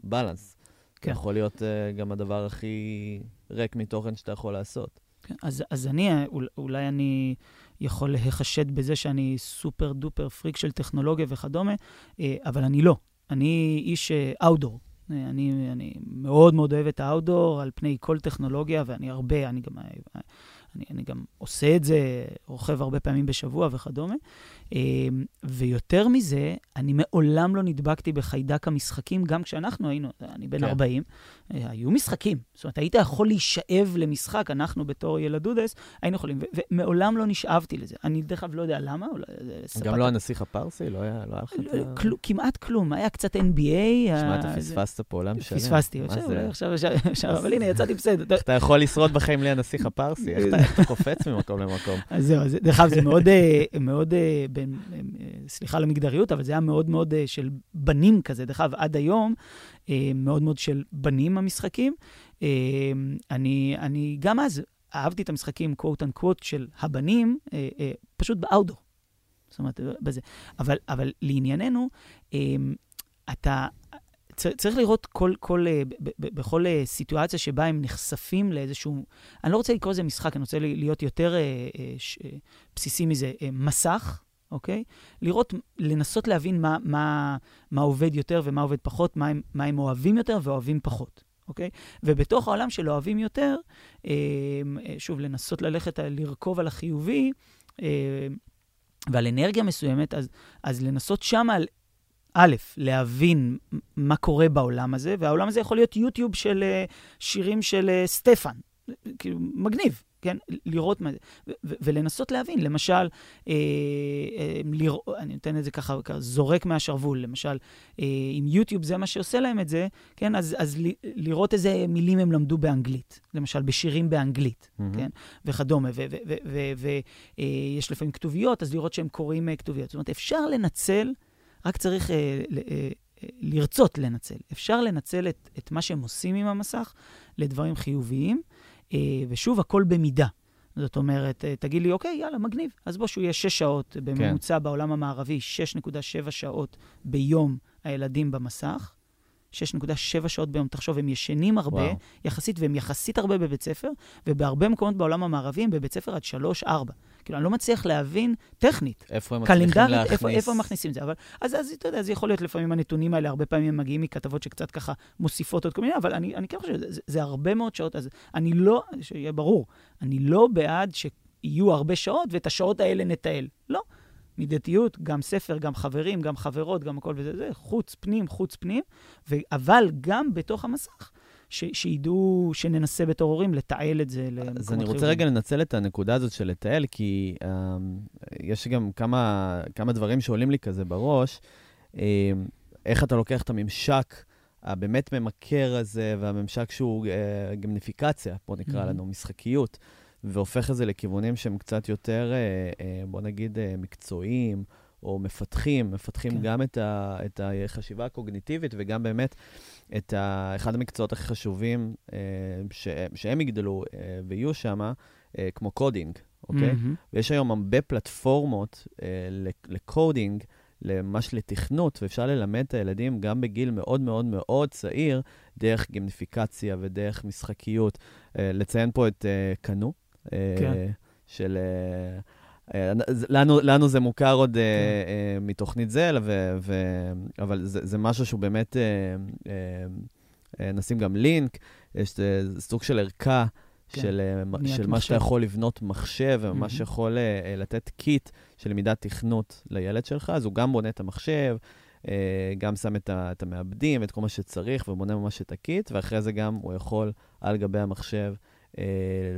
balance. כן. יכול להיות אה, גם הדבר הכי ריק מתוכן שאתה יכול לעשות. כן, אז, אז אני, אולי אני יכול להיחשד בזה שאני super duper freak של טכנולוגיה וכדומה, אה, אבל אני לא. אני איש outdoor. אה, אני, אני מאוד מאוד אוהב את ה outdoor על פני כל טכנולוגיה, ואני הרבה, אני גם אני, אני גם עושה את זה, רוכב הרבה פעמים בשבוע וכדומה. אמ, ויותר מזה, אני מעולם לא נדבקתי בחיידק המשחקים, גם כשאנחנו היינו, אני בן כן. 40, אה, היו משחקים. זאת אומרת, היית יכול להישאב למשחק, אנחנו בתור ילדודס, היינו יכולים, ומעולם לא נשאבתי לזה. אני דרך אגב לא יודע למה, אולי ספק... גם לא הנסיך הפרסי? לא היה לא לך את ה... כמעט כלום, היה קצת NBA. שמע, אתה פספסת פה עולם שלם. פספסתי, עכשיו, אבל הנה, יצאתי בסדר. אתה יכול לשרוד בחיים בלי הנסיך הפרסי, איך אתה קופץ ממקום למקום? אז זהו, דרך אגב, זה מאוד, אה, אה, סליחה על המגדריות, אבל זה היה מאוד מאוד של בנים כזה. דרך אגב, עד היום, מאוד מאוד של בנים המשחקים. אני, אני גם אז אהבתי את המשחקים, קוואט אנקוואט, של הבנים, פשוט באאוטדור. זאת אומרת, בזה. אבל, אבל לענייננו, אתה, צריך לראות כל, כל, אה, בכל אה, סיטואציה שבה הם נחשפים לאיזשהו, אני לא רוצה לקרוא לזה משחק, אני רוצה להיות יותר אה, בסיסי מזה, מסך, אוקיי? לראות, לנסות להבין מה, מה, מה עובד יותר ומה עובד פחות, מה הם, מה הם אוהבים יותר ואוהבים פחות. אוקיי? ובתוך העולם של אוהבים יותר, שוב, לנסות ללכת, לרכוב על החיובי ועל אנרגיה מסוימת, אז, אז לנסות שם על א', להבין מה קורה בעולם הזה, והעולם הזה יכול להיות יוטיוב של uh, שירים של סטפן. כאילו, מגניב, כן? לראות מה זה. ולנסות להבין, למשל, אה, אה, לרא- אני נותן את זה ככה, ככה זורק מהשרוול, למשל, אה, אם יוטיוב זה מה שעושה להם את זה, כן? אז, אז ל- לראות איזה מילים הם למדו באנגלית, למשל, בשירים באנגלית, mm-hmm. כן? וכדומה, ויש לפעמים כתוביות, אז לראות שהם קוראים כתוביות. זאת אומרת, אפשר לנצל... רק צריך אה, אה, לרצות לנצל. אפשר לנצל את, את מה שהם עושים עם המסך לדברים חיוביים, אה, ושוב, הכל במידה. זאת אומרת, אה, תגיד לי, אוקיי, יאללה, מגניב. אז בוא, שהוא יהיה שש שעות בממוצע כן. בעולם המערבי, 6.7 שעות ביום הילדים במסך. 6.7 שעות ביום. תחשוב, הם ישנים הרבה, וואו. יחסית, והם יחסית הרבה בבית ספר, ובהרבה מקומות בעולם המערבי הם בבית ספר עד 3-4. כאילו, אני לא מצליח להבין טכנית, איפה הם מצליחים להכניס... איפה, איפה הם מכניסים את זה. אבל, אז, אז אתה יודע, זה יכול להיות לפעמים הנתונים האלה, הרבה פעמים הם מגיעים מכתבות שקצת ככה מוסיפות עוד כל מיני, אבל אני, אני כן חושב, זה, זה הרבה מאוד שעות. אז אני לא, שיהיה ברור, אני לא בעד שיהיו הרבה שעות ואת השעות האלה נתעל. לא. מידתיות, גם ספר, גם חברים, גם חברות, גם הכל וזה, זה, חוץ, פנים, חוץ, פנים, ו- אבל גם בתוך המסך. ש- שידעו, שננסה בתור הורים לתעל את זה למקומות אז אני רוצה רגע לנצל את הנקודה הזאת של לתעל, כי um, יש גם כמה, כמה דברים שעולים לי כזה בראש. Um, איך אתה לוקח את הממשק הבאמת ממכר הזה, והממשק שהוא uh, גמניפיקציה, בוא נקרא mm-hmm. לנו, משחקיות, והופך את זה לכיוונים שהם קצת יותר, uh, uh, בוא נגיד, uh, מקצועיים, או מפתחים, מפתחים כן. גם את, ה, את החשיבה הקוגניטיבית וגם באמת את ה, אחד המקצועות הכי חשובים uh, ש, שהם יגדלו uh, ויהיו שם, uh, כמו coding, אוקיי? Mm-hmm. ויש היום הרבה פלטפורמות uh, ל coding, ממש לתכנות, ואפשר ללמד את הילדים גם בגיל מאוד מאוד מאוד צעיר, דרך גיימיפיקציה ודרך משחקיות. Uh, לציין פה את uh, Kano, uh, כן. של... לנו, לנו זה מוכר עוד כן. uh, uh, מתוכנית זל, ו, ו, אבל זה, זה משהו שהוא באמת, uh, uh, uh, נשים גם לינק, יש uh, סוג של ערכה כן. של, uh, של מה שאתה יכול לבנות מחשב, ומה mm-hmm. שיכול uh, לתת קיט של למידת תכנות לילד שלך, אז הוא גם בונה את המחשב, uh, גם שם את, ה, את המעבדים, את כל מה שצריך, ובונה ממש את הקיט, ואחרי זה גם הוא יכול על גבי המחשב. אה,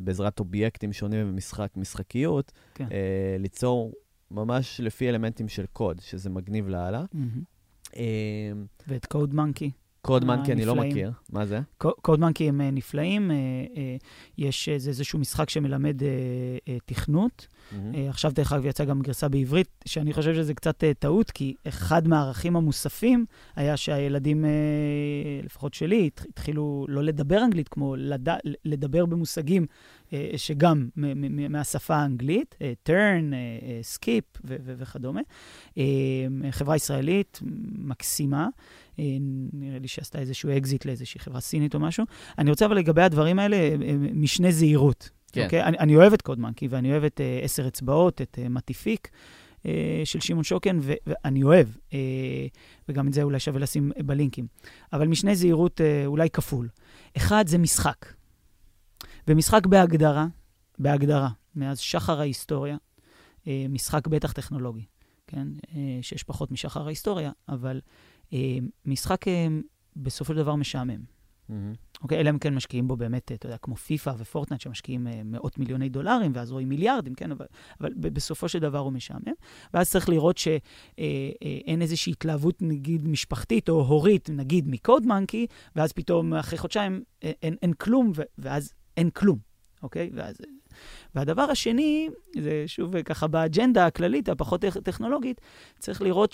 בעזרת אובייקטים שונים ומשחק, משחקיות, כן. אה, ליצור ממש לפי אלמנטים של קוד, שזה מגניב לאללה. Mm-hmm. אה, ואת קוד מנקי. קוד מנקי אני לא מכיר, מה זה? קוד מנקי הם נפלאים, יש איזשהו משחק שמלמד תכנות. עכשיו, דרך אגב, יצאה גם גרסה בעברית, שאני חושב שזה קצת טעות, כי אחד מהערכים המוספים היה שהילדים, לפחות שלי, התחילו לא לדבר אנגלית, כמו לד... לדבר במושגים שגם מהשפה האנגלית, turn, skip וכדומה. חברה ישראלית מקסימה. נראה לי שעשתה איזשהו אקזיט לאיזושהי חברה סינית או משהו. אני רוצה אבל לגבי הדברים האלה, משנה זהירות. כן. Okay? אוקיי? אני, אני אוהב את CodeMonkey, ואני אוהב את uh, עשר אצבעות, את uh, Matific uh, של שמעון שוקן, ו- ואני אוהב, uh, וגם את זה אולי שווה לשים בלינקים. אבל משנה זהירות uh, אולי כפול. אחד, זה משחק. ומשחק בהגדרה, בהגדרה, מאז שחר ההיסטוריה, uh, משחק בטח טכנולוגי, כן? שיש פחות משחר ההיסטוריה, אבל משחק uh, בסופו של דבר משעמם. Mm-hmm. אוקיי, אלא אם כן משקיעים בו באמת, אתה יודע, כמו פיפא ופורטנט, שמשקיעים מאות מיליוני דולרים, ואז רואים מיליארדים, כן? אבל, אבל בסופו של דבר הוא משעמם. ואז צריך לראות שאין אה, אה, איזושהי התלהבות, נגיד, משפחתית או הורית, נגיד, מקוד מנקי, ואז פתאום אחרי חודשיים אה, אין, אין כלום, ואז אין כלום, אוקיי? ואז... והדבר השני, זה שוב ככה באג'נדה הכללית, הפחות טכנולוגית, צריך לראות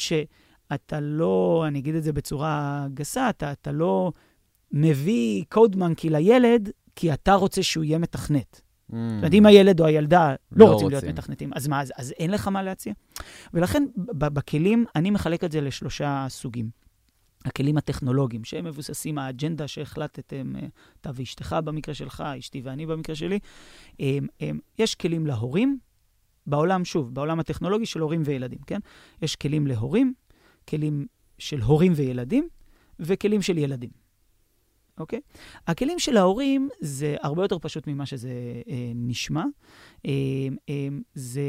שאתה לא, אני אגיד את זה בצורה גסה, אתה, אתה לא... מביא קוד מנקי לילד, כי אתה רוצה שהוא יהיה מתכנת. Mm. זאת אומרת, אם הילד או הילדה לא, לא רוצים להיות מתכנתים, אז מה, אז, אז אין לך מה להציע? ולכן בכלים, אני מחלק את זה לשלושה סוגים. הכלים הטכנולוגיים, שהם מבוססים, האג'נדה שהחלטתם, אה, אתה ואשתך במקרה שלך, אשתי ואני במקרה שלי. הם, הם, יש כלים להורים, בעולם, שוב, בעולם הטכנולוגי של הורים וילדים, כן? יש כלים להורים, כלים של הורים וילדים, וכלים של ילדים. אוקיי? הכלים של ההורים זה הרבה יותר פשוט ממה שזה אה, נשמע. אה, אה, זה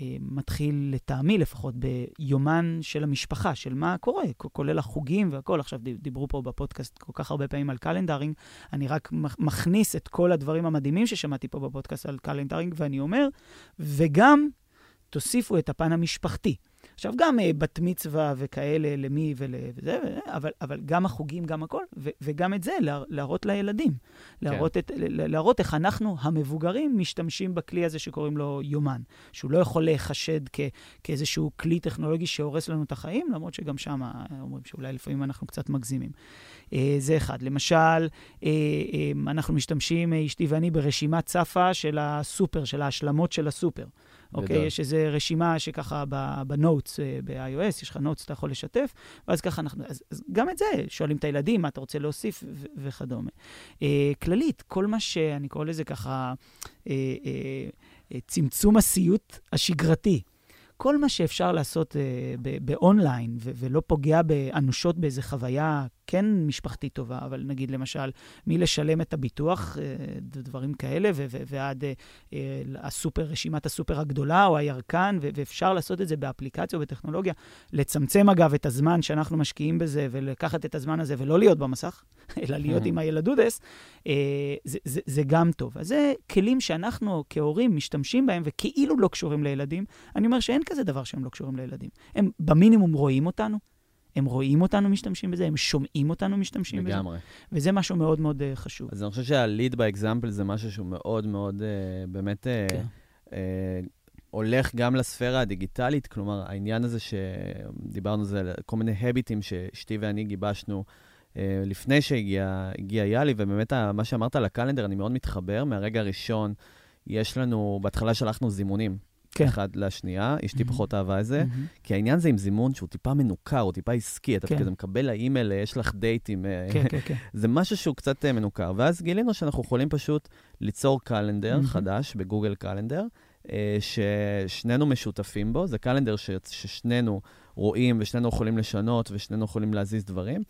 אה, מתחיל, לטעמי לפחות, ביומן של המשפחה, של מה קורה, כולל החוגים והכול. עכשיו, דיברו פה בפודקאסט כל כך הרבה פעמים על calendaring, אני רק מכניס את כל הדברים המדהימים ששמעתי פה בפודקאסט על calendaring, ואני אומר, וגם תוסיפו את הפן המשפחתי. עכשיו, גם uh, בת מצווה וכאלה, למי ול, וזה, אבל, אבל גם החוגים, גם הכל, ו, וגם את זה לה, להראות לילדים. להראות, כן. את, להראות איך אנחנו, המבוגרים, משתמשים בכלי הזה שקוראים לו יומן, שהוא לא יכול להיחשד כ, כאיזשהו כלי טכנולוגי שהורס לנו את החיים, למרות שגם שם אומרים שאולי לפעמים אנחנו קצת מגזימים. Uh, זה אחד. למשל, אנחנו משתמשים, אשתי ואני, ברשימת צפה של הסופר, של ההשלמות של הסופר. אוקיי? יש איזו רשימה שככה בנוטס אה, ב-iOS, יש לך נוטס, אתה יכול לשתף, ואז ככה אנחנו... אז, אז גם את זה, שואלים את הילדים, מה אתה רוצה להוסיף ו- וכדומה. Uh, כללית, כל מה שאני קורא לזה ככה uh, uh, צמצום הסיוט השגרתי. כל מה שאפשר לעשות uh, באונליין ו- ולא פוגע באנושות באיזו חוויה כן משפחתית טובה, אבל נגיד למשל, מי לשלם את הביטוח, אה, דברים כאלה, ו- ו- ועד אה, אה, הסופר, רשימת הסופר הגדולה או הירקן, ו- ואפשר לעשות את זה באפליקציה או בטכנולוגיה. לצמצם, אגב, את הזמן שאנחנו משקיעים בזה, ולקחת את הזמן הזה ולא להיות במסך, אלא להיות עם הילדודס, זה, זה, זה גם טוב. אז זה כלים שאנחנו כהורים משתמשים בהם וכאילו לא קשורים לילדים. אני אומר שאין כזה דבר שהם לא קשורים לילדים. הם במינימום רואים אותנו, הם רואים אותנו משתמשים בזה, הם שומעים אותנו משתמשים לגמרי. בזה. לגמרי. וזה משהו מאוד מאוד uh, חשוב. אז אני חושב by example זה משהו שהוא מאוד מאוד, uh, באמת, uh, כן. uh, הולך גם לספירה הדיגיטלית, כלומר, העניין הזה שדיברנו על זה, כל מיני הביטים שאשתי ואני גיבשנו uh, לפני שהגיע יאלי, ובאמת מה שאמרת על הקלנדר, אני מאוד מתחבר. מהרגע הראשון, יש לנו, בהתחלה שלחנו זימונים. כן. אחד לשנייה, אשתי mm-hmm. פחות אהבה את זה, mm-hmm. כי העניין זה עם זימון שהוא טיפה מנוכר, הוא טיפה עסקי, אתה כן. כזה מקבל לאימייל, יש לך דייטים, אה, כן, כן, כן. זה משהו שהוא קצת אה, מנוכר. ואז גילינו שאנחנו יכולים פשוט ליצור calendar mm-hmm. חדש ב Google Calendar, אה, ששנינו משותפים בו, זה calendar ש... ששנינו רואים ושנינו יכולים לשנות ושנינו יכולים להזיז דברים.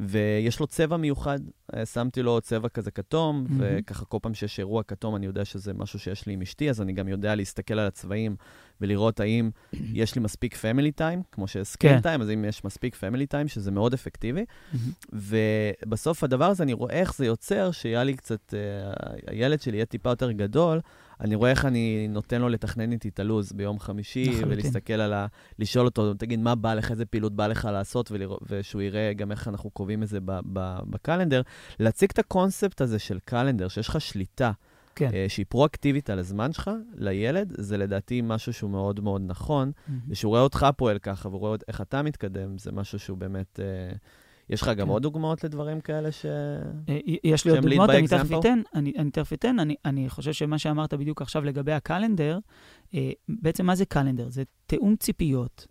ויש לו צבע מיוחד, אה, שמתי לו צבע כזה כתום, mm-hmm. וככה כל פעם שיש אירוע כתום, אני יודע שזה משהו שיש לי עם אשתי, אז אני גם יודע להסתכל על הצבעים ולראות האם יש לי מספיק family time, כמו ש screen כן. time, אז אם יש מספיק family time, שזה מאוד אפקטיבי. ובסוף הדבר הזה, אני רואה איך זה יוצר, שיהיה לי קצת, uh, הילד שלי יהיה טיפה יותר גדול, אני רואה איך אני נותן לו לתכנן איתי את הלו"ז ביום חמישי, נכון, ולהסתכל על ה... לשאול אותו, תגיד, מה בא לך, איזה פעילות בא לך לעשות, ולרא... ושהוא יראה גם איך אנחנו קובעים את זה בקלנדר. להציג את הקונספט הזה של קלנדר, שיש לך שליטה. כן. אה, שהיא פרואקטיבית על הזמן שלך, לילד, זה לדעתי משהו שהוא מאוד מאוד נכון, mm-hmm. ושהוא רואה אותך פועל ככה, והוא רואה איך אתה מתקדם, זה משהו שהוא באמת... אה, יש לך גם כן. עוד דוגמאות לדברים כאלה ש... אה, יש לי עוד דוגמאות, אני תכף אתן, אני, אני תכף אתן. אני, אני חושב שמה שאמרת בדיוק עכשיו לגבי הקלנדר, בעצם מה זה קלנדר? זה תיאום ציפיות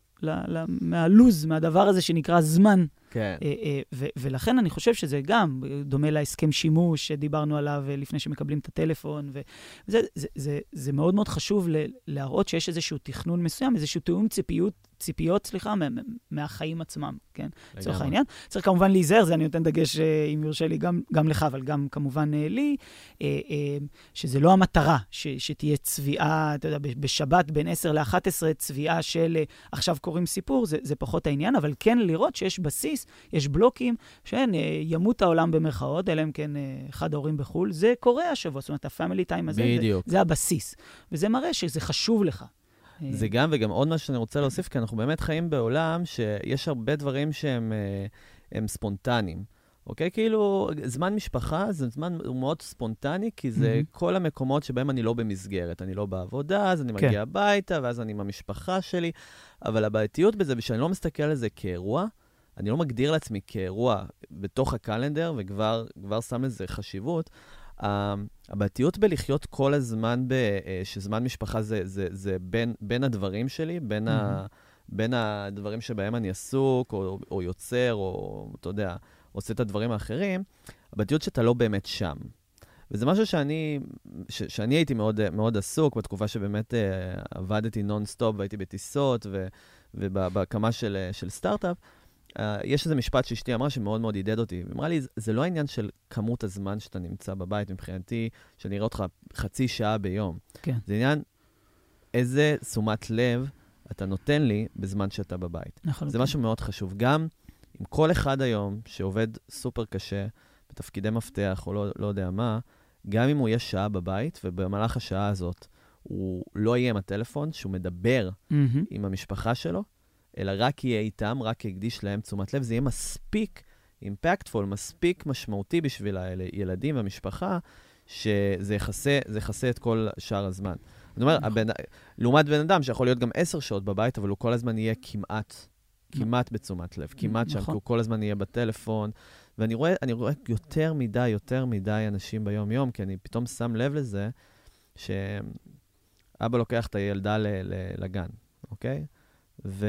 מהלוז, מהדבר הזה שנקרא זמן. כן. אה, אה, ולכן אני חושב שזה גם דומה להסכם שימוש שדיברנו עליו אה, לפני שמקבלים את הטלפון. וזה זה, זה, זה מאוד מאוד חשוב להראות שיש איזשהו תכנון מסוים, איזשהו תיאום ציפיות ציפיות, סליחה, מהחיים עצמם, כן? לצורך העניין. צריך כמובן להיזהר, זה אני נותן דגש, אה, אם יורשה לי, גם, גם לך, אבל גם כמובן אה, לי, אה, שזה לא המטרה, ש, שתהיה צביעה, אתה יודע, בשבת בין 10 ל-11, צביעה של עכשיו קוראים סיפור, זה, זה פחות העניין, אבל כן לראות שיש בסיס, יש בלוקים, שאין, ימות העולם במרכאות, אלא אם כן אחד ההורים בחו"ל, זה קורה השבוע, זאת אומרת, הפמילי טיים הזה, בדיוק. זה, זה הבסיס. וזה מראה שזה חשוב לך. זה גם, וגם עוד משהו שאני רוצה להוסיף, כי אנחנו באמת חיים בעולם שיש הרבה דברים שהם אה, ספונטניים. אוקיי? כאילו, זמן משפחה זה זמן, הוא מאוד ספונטני, כי זה mm-hmm. כל המקומות שבהם אני לא במסגרת. אני לא בעבודה, אז אני כן. מגיע הביתה, ואז אני עם המשפחה שלי. אבל הבעייתיות בזה, ושאני לא מסתכל על זה כאירוע, אני לא מגדיר לעצמי כאירוע בתוך הקלנדר, וכבר שם לזה חשיבות, הבעייתיות בלחיות כל הזמן, ב, אה, שזמן משפחה זה, זה, זה בין, בין הדברים שלי, בין, mm-hmm. ה, בין הדברים שבהם אני עסוק, או, או יוצר, או אתה יודע, עושה את הדברים האחרים, הבעייתיות שאתה לא באמת שם. וזה משהו שאני, ש, שאני הייתי מאוד, מאוד עסוק בתקופה שבאמת uh, עבדתי נונסטופ והייתי בטיסות ובהקמה של, של סטארט-אפ. Uh, יש איזה משפט שאשתי אמרה שמאוד מאוד עידד אותי. היא אמרה לי, זה לא העניין של כמות הזמן שאתה נמצא בבית, מבחינתי, שאני אראה אותך חצי שעה ביום. כן. זה עניין איזה תשומת לב אתה נותן לי בזמן שאתה בבית. נכון. זה כן. משהו מאוד חשוב. גם עם כל אחד היום שעובד סופר קשה, בתפקידי מפתח או לא, לא יודע מה, גם אם הוא יהיה שעה בבית, ובמהלך השעה הזאת הוא לא יהיה עם הטלפון, שהוא מדבר mm-hmm. עם המשפחה שלו, אלא רק יהיה איתם, רק יקדיש להם תשומת לב, זה יהיה מספיק אימפקטפול, מספיק משמעותי בשביל הילדים והמשפחה, שזה יכסה, יכסה את כל שאר הזמן. זאת אומרת, הבן, לעומת בן אדם שיכול להיות גם עשר שעות בבית, אבל הוא כל הזמן יהיה כמעט, כמעט בתשומת לב, כמעט שם, כי הוא כל הזמן יהיה בטלפון. ואני רואה, רואה יותר מדי, יותר מדי אנשים ביום-יום, כי אני פתאום שם לב לזה, שאבא לוקח את הילדה לגן, אוקיי? ו...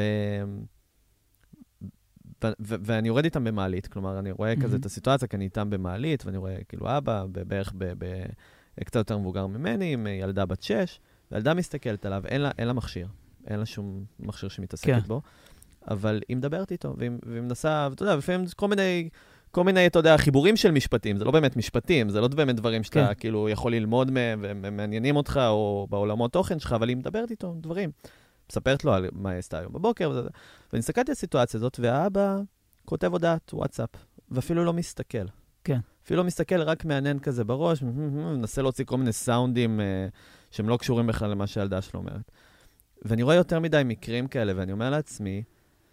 ו- ו- ואני יורד איתם במעלית, כלומר, אני רואה mm-hmm. כזה את הסיטואציה, כי אני איתם במעלית, ואני רואה כאילו אבא, בערך ב- ב- קצת יותר מבוגר ממני, עם ילדה בת שש, וילדה מסתכלת עליו, אין לה, אין לה מכשיר, אין לה שום מכשיר שמתעסקת כן. בו. אבל היא מדברת איתו, והיא והיא מנסה, ואתה יודע, לפעמים כל מיני, כל מיני, אתה יודע, חיבורים של משפטים, זה לא באמת משפטים, זה לא באמת דברים שאתה כן. כאילו יכול ללמוד מהם, והם מעניינים אותך, או בעולמות תוכן שלך, אבל היא מדברת איתו דברים. מספרת לו על מה היא עשתה היום בבוקר, וזה, ואני הסתכלתי על הסיטואציה הזאת, והאבא כותב הודעת וואטסאפ, ואפילו לא מסתכל. כן. אפילו לא מסתכל, רק מענן כזה בראש, מנסה להוציא כל מיני סאונדים אה, שהם לא קשורים בכלל למה שהילדה שלו אומרת. ואני רואה יותר מדי מקרים כאלה, ואני אומר לעצמי,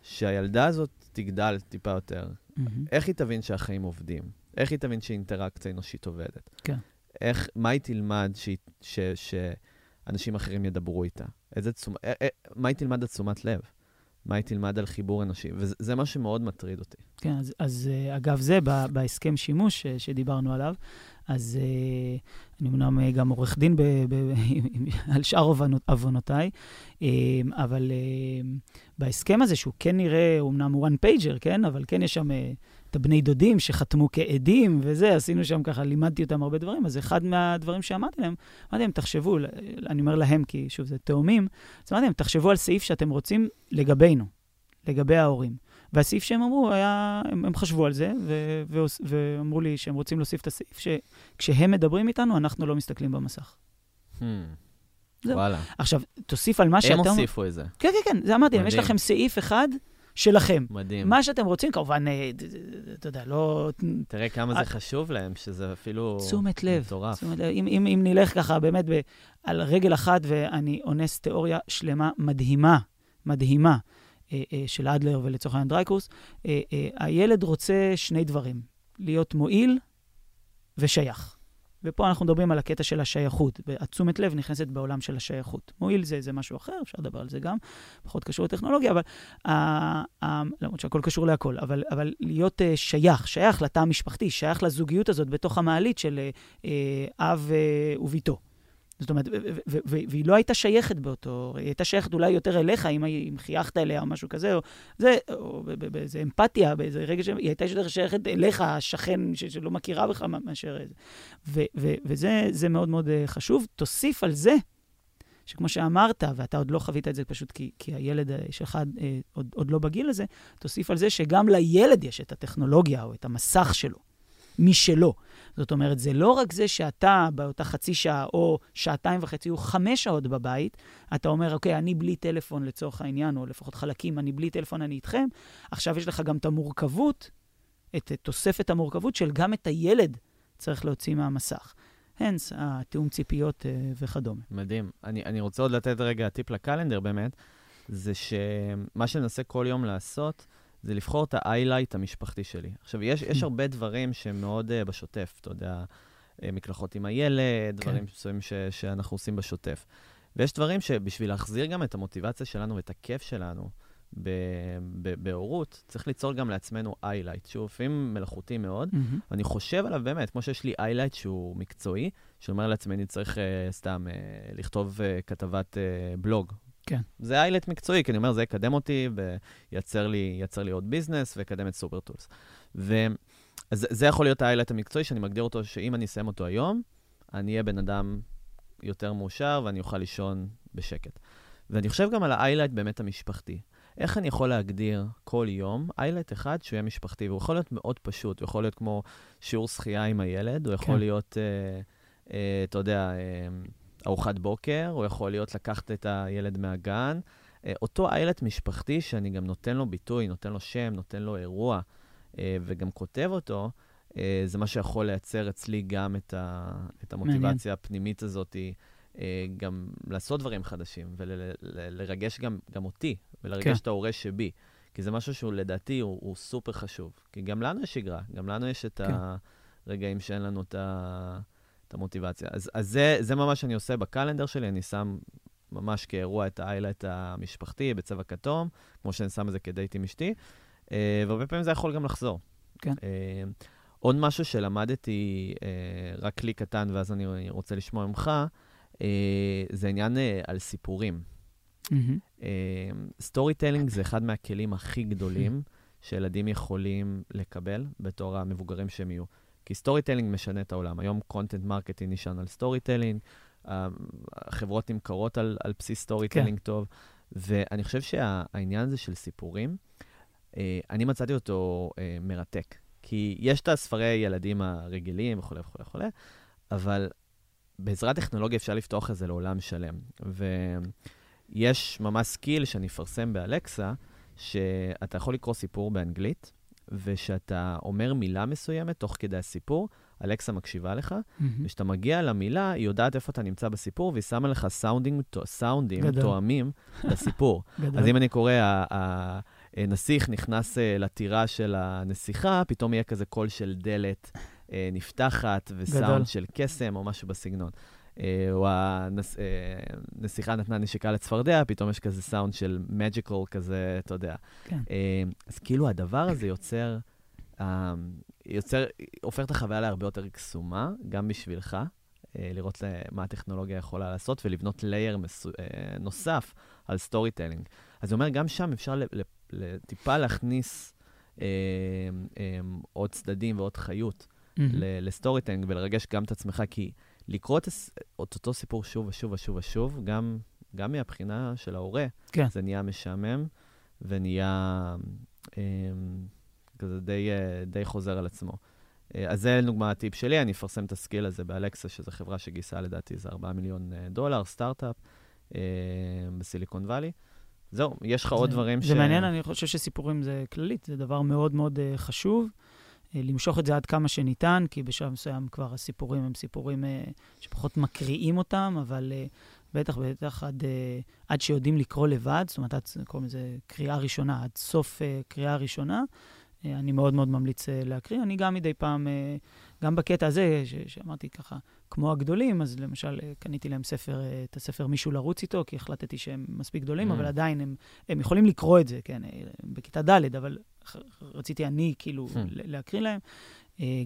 שהילדה הזאת תגדל טיפה יותר. מהמם. איך היא תבין שהחיים עובדים? איך היא תבין שאינטראקציה אנושית עובדת? כן. איך, מה היא תלמד שהיא- ש, שאנשים אחרים ידברו איתה? איזה תשומ... אה, אה, מה היא תלמד על תשומת לב? מה היא תלמד על חיבור אנושי? וזה זה מה שמאוד מטריד אותי. כן, אז, אז אה, אגב זה, ב- בהסכם שימוש אה, שדיברנו עליו, אז אה, אני אמנם גם עורך דין ב, ב, על שאר עוונות- עוונותיי, אבל בהסכם הזה, שהוא כן נראה, הוא אמנם one pager, כן? אבל כן יש שם אה, את הבני דודים שחתמו כעדים וזה, עשינו שם ככה, לימדתי אותם הרבה דברים, אז אחד מהדברים שאמרתי להם, אמרתי להם, תחשבו, אני אומר להם, כי שוב, זה תאומים, אז אמרתי להם, תחשבו על סעיף שאתם רוצים לגבינו, לגבי ההורים. והסעיף שהם אמרו היה, הם, הם חשבו על זה, ו, ו, ואמרו לי שהם רוצים להוסיף את הסעיף, שכשהם מדברים איתנו, אנחנו לא מסתכלים במסך. זהו. וואלה. עכשיו, תוסיף על מה שאתה... הם אומר- הוסיפו את זה. כן, כן, כן, זה אמרתי, להם, יש. לכם סעיף אחד שלכם. מדהים. מה שאתם רוצים, כמובן, אה, אתה יודע, לא... תראה כמה אה, זה חשוב להם, שזה אפילו תשומת לב. מטורף. זאת אומרת, אם, אם, אם נלך ככה באמת ב, על רגל אחת, ואני אונס תיאוריה שלמה מדהימה, מדהימה, אה, אה, של אדלר ולצורך העניין דרייקורס, אה, אה, הילד רוצה שני דברים, להיות מועיל ושייך. ופה אנחנו מדברים על הקטע של השייכות. התשומת לב נכנסת בעולם של השייכות. מועיל זה, זה משהו אחר, אפשר לדבר על זה גם, פחות קשור לטכנולוגיה, אבל, אה, אה, למרות שהכל קשור להכל, אבל, אבל להיות אה, שייך, שייך לתא המשפחתי, שייך לזוגיות הזאת בתוך המעלית של אה, אה, אב אה, וביתו. זאת אומרת, והיא לא הייתה שייכת באותו, היא הייתה שייכת אולי יותר אליך, אם, היא- אם חייכת אליה או משהו כזה, או זה, או באיזה אמפתיה, באיזה רגע שהיא הייתה יותר שייכת אליך, השכן ש- שלא מכירה בך מאשר... ו- ו- וזה זה מאוד מאוד אה, חשוב. תוסיף על זה, שכמו שאמרת, ואתה עוד לא חווית את זה פשוט כי, כי הילד אה, שלך אה, עוד, עוד לא בגיל הזה, תוסיף על זה שגם לילד יש את הטכנולוגיה או את המסך שלו, משלו. זאת אומרת, זה לא רק זה שאתה באותה חצי שעה או שעתיים וחצי או חמש שעות בבית, אתה אומר, אוקיי, אני בלי טלפון לצורך העניין, או לפחות חלקים, אני בלי טלפון, אני איתכם. עכשיו יש לך גם את המורכבות, את תוספת המורכבות של גם את הילד צריך להוציא מהמסך. הנס, התיאום ציפיות אה, וכדומה. מדהים. אני, אני רוצה עוד לתת רגע טיפ לקלנדר באמת, זה שמה שננסה כל יום לעשות, זה לבחור את ה-highlight המשפחתי שלי. עכשיו, יש, יש הרבה דברים שהם מאוד uh, בשוטף, אתה יודע, uh, מקלחות עם הילד, כן. דברים מסוימים שאנחנו עושים בשוטף. ויש דברים שבשביל להחזיר גם את המוטיבציה שלנו ואת הכיף שלנו בהורות, צריך ליצור גם לעצמנו highlight, שהוא לפעמים מלאכותי מאוד, מהמם. אני חושב עליו באמת, כמו שיש לי איילייט שהוא מקצועי, שאומר לעצמי, אני צריך uh, סתם uh, לכתוב uh, כתבת uh, בלוג. כן. זה highlight מקצועי, כי אני אומר, זה יקדם אותי וייצר לי, לי עוד business ויקדם את Supertools. וזה זה יכול להיות ה highlight המקצועי, שאני מגדיר אותו, שאם אני אסיים אותו היום, אני אהיה בן אדם יותר מאושר ואני אוכל לישון בשקט. ואני חושב גם על ה highlight באמת המשפחתי. איך אני יכול להגדיר כל יום highlight אחד שהוא יהיה משפחתי? והוא יכול להיות מאוד פשוט, הוא יכול להיות כמו שיעור שחייה עם הילד, הוא יכול כן. להיות, אה, אה, אתה יודע, אה, ארוחת בוקר, הוא יכול להיות לקחת את הילד מהגן. אה, אותו איילייט משפחתי שאני גם נותן לו ביטוי, נותן לו שם, נותן לו אירוע, אה, וגם כותב אותו, אה, זה מה שיכול לייצר אצלי גם את, ה, את המוטיבציה הפנימית הזאת, גם לעשות דברים חדשים, ולרגש גם, גם אותי, ולרגש כן. את ההורה שבי. כי זה משהו שהוא לדעתי הוא, הוא סופר חשוב. כי גם לנו יש שגרה, גם לנו יש את כן. הרגעים שאין לנו את, ה, את המוטיבציה. אז, אז זה, זה ממש אני עושה ב calendar שלי, אני שם ממש כאירוע את ה highlight המשפחתי בצבע כתום, כמו שאני שם את זה כדייט עם אשתי, אה, והרבה פעמים זה יכול גם לחזור. כן. אה, עוד משהו שלמדתי, אה, רגלי קטן, ואז אני רוצה לשמוע ממך, זה עניין על סיפורים. storytelling זה אחד מהכלים הכי גדולים שילדים יכולים לקבל בתור המבוגרים שהם יהיו. כי storytelling משנה את העולם. היום content marketing נשען על storytelling, החברות נמכרות על, על בסיס story כן. טוב, ואני חושב שהעניין הזה של סיפורים, אה, אני מצאתי אותו אה, מרתק. כי יש את הספרי ילדים הרגילים וכולי וכולי וכולי, אבל בעזרת טכנולוגיה אפשר לפתוח את זה לעולם שלם. ויש ממש skill שאני אפרסם ב Alexa, שאתה יכול לקרוא סיפור באנגלית, ושאתה אומר מילה מסוימת תוך כדי הסיפור, Alexa מקשיבה לך, mm-hmm. וכשאתה מגיע למילה, היא יודעת איפה אתה נמצא בסיפור, והיא שמה לך sound ים, sound ים תואמים לסיפור. גדול. אז אם אני קורא, הנסיך נכנס אה, לטירה של הנסיכה, פתאום יהיה כזה קול של דלת אה, נפתחת, וסאונד גדול. של קסם או משהו בסגנון. אה, או הנסיכה נתנה נשיקה לצפרדע, פתאום יש כזה סאונד של magical כזה, אתה יודע. כן. אז כאילו הדבר הזה יוצר, יוצר, הופך את החוויה להרבה יותר קסומה, גם בשבילך, לראות מה הטכנולוגיה יכולה לעשות ולבנות layer נוסף על storytelling. אז זה אומר, גם שם אפשר טיפה להכניס אה, אה, עוד צדדים ועוד חיות mm-hmm. ל storytelling ולרגש גם את עצמך, כי לקרוא את אותו סיפור שוב ושוב ושוב ושוב, גם, גם מהבחינה של ההורה, כן. זה נהיה משעמם ונהיה אה, כזה די, אה, די חוזר על עצמו. אה, אז זה לדוגמה הטיפ שלי, אני אפרסם את ה skill הזה ב Alexa, שזו חברה שגייסה לדעתי איזה 4 מיליון אה, דולר, סטארט-אפ אה, ב Silicon Valley. זהו, יש לך עוד דברים ש... זה מעניין, אני חושב שסיפורים זה כללית, זה דבר מאוד מאוד uh, חשוב. Uh, למשוך את זה עד כמה שניתן, כי בשלב מסוים כבר הסיפורים הם סיפורים uh, שפחות מקריאים אותם, אבל uh, בטח, בטח עד, עד שיודעים לקרוא לבד, זאת אומרת, עד, קוראים לזה קריאה ראשונה, עד סוף קריאה ראשונה, אני מאוד מאוד ממליץ להקריא. אני גם מדי פעם, גם בקטע הזה, ש- שאמרתי ככה, כמו הגדולים, אז למשל אה, קניתי להם ספר, אה, את הספר מישהו לרוץ איתו, כי החלטתי שהם מספיק גדולים, mm. אבל עדיין הם, הם יכולים לקרוא את זה, כן, אה, בכיתה ד', אבל רציתי אני כאילו mm. להקריא להם.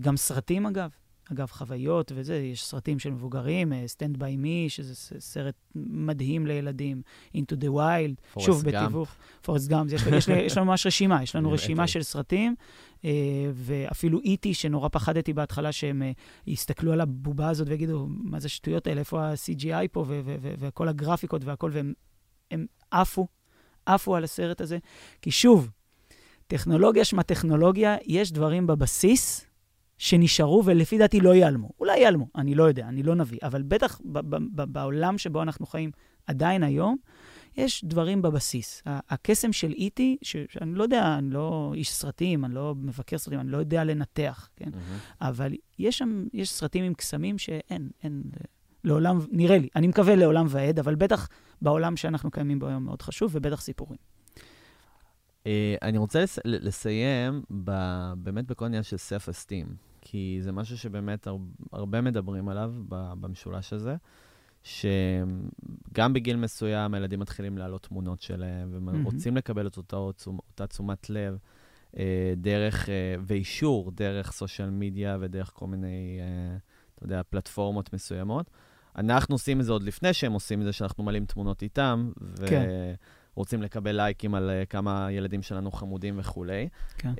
גם סרטים, אגב, אגב, חוויות וזה, יש סרטים של מבוגרים, Stand by Me, שזה סרט מדהים לילדים, Into the Wild, שוב, בתיווך. פורסט גאמפ. יש, לנו ממש רשימה, יש לנו רשימה של סרטים, אה, ואפילו איטי, שנורא פחדתי בהתחלה שהם אה, יסתכלו על הבובה הזאת ויגידו, מה זה השטויות האלה, איפה ה-CGI פה, וכל הגרפיקות והכל, והם עפו, עפו על הסרט הזה. כי שוב, טכנולוגיה שמה טכנולוגיה, יש דברים בבסיס שנשארו ולפי דעתי לא ייעלמו. אולי ייעלמו, אני לא יודע, אני לא נביא, אבל בטח בעולם שבו אנחנו חיים עדיין היום, יש דברים בבסיס. הקסם של איטי, e שאני לא יודע, אני לא איש סרטים, אני לא מבקר סרטים, אני לא יודע לנתח, כן? Mm-hmm. אבל יש שם, יש סרטים עם קסמים שאין, אין, לעולם, נראה לי, אני מקווה לעולם ועד, אבל בטח בעולם שאנחנו קיימים בו היום מאוד חשוב, ובטח סיפורים. Uh, אני רוצה לס- לסיים ב- באמת בכל עניין של self-esteem, כי זה משהו שבאמת הר- הרבה מדברים עליו במשולש הזה. שגם בגיל מסוים הילדים מתחילים להעלות תמונות שלהם, ורוצים mm-hmm. לקבל את אותה, אותה תשומת לב אה, דרך, אה, ואישור דרך סושיאל מדיה ודרך כל מיני, אה, אתה יודע, פלטפורמות מסוימות. אנחנו עושים את זה עוד לפני שהם עושים את זה, שאנחנו מעלים תמונות איתם, ו... כן. רוצים לקבל לייקים על uh, כמה ילדים שלנו חמודים וכולי. כן. Uh,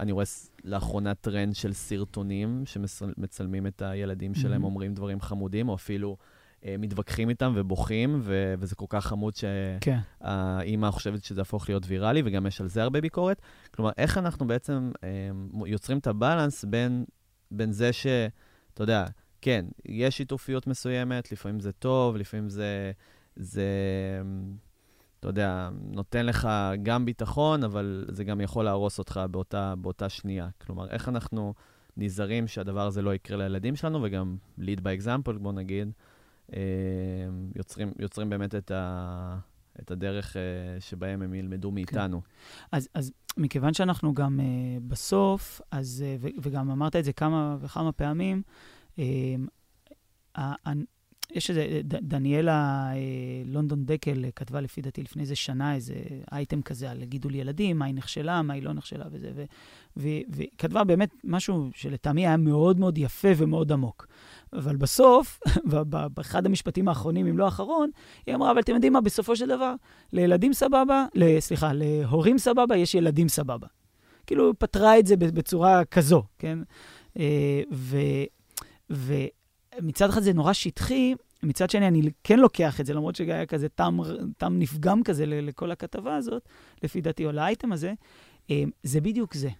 אני רואה לאחרונה טרנד של סרטונים שמצלמים את הילדים שלהם, mm-hmm. אומרים דברים חמודים, או אפילו אה, מתווכחים איתם ובוכים, ו- וזה כל כך חמוד שהאימא כן. חושבת שזה יהפוך להיות ויראלי, וגם יש על זה הרבה ביקורת. כלומר, איך אנחנו בעצם אה, יוצרים את הבלנס בין, בין זה ש... אתה יודע, כן, יש שיתופיות מסוימת, לפעמים זה טוב, לפעמים זה, זה, אתה יודע, נותן לך גם ביטחון, אבל זה גם יכול להרוס אותך באותה, באותה שנייה. כלומר, איך אנחנו נזהרים שהדבר הזה לא יקרה לילדים שלנו, וגם lead by example, בוא נגיד, אה, יוצרים, יוצרים באמת את, ה, את הדרך אה, שבהם הם ילמדו כן. מאיתנו. כן. אז, אז מכיוון שאנחנו גם uh, בסוף, אז, וגם אמרת את זה כמה וכמה פעמים, יש איזה, דניאלה לונדון דקל כתבה לפי דעתי לפני איזה שנה איזה אייטם כזה על גידול ילדים, מה היא נכשלה, מה היא לא נכשלה וזה, והיא כתבה באמת משהו שלטעמי היה מאוד מאוד יפה ומאוד עמוק. אבל בסוף, באחד המשפטים האחרונים, אם לא האחרון, היא אמרה, אבל אתם יודעים מה, בסופו של דבר, לילדים סבבה, סליחה, להורים סבבה, יש ילדים סבבה. כאילו, פתרה את זה בצורה כזו, כן? אה, ו, ומצד אחד זה נורא שטחי, מצד שני, אני כן לוקח את זה, למרות שהיה כזה טעם, טעם נפגם כזה לכל הכתבה הזאת, לפי דעתי, או לאייטם הזה, אה, זה בדיוק זה.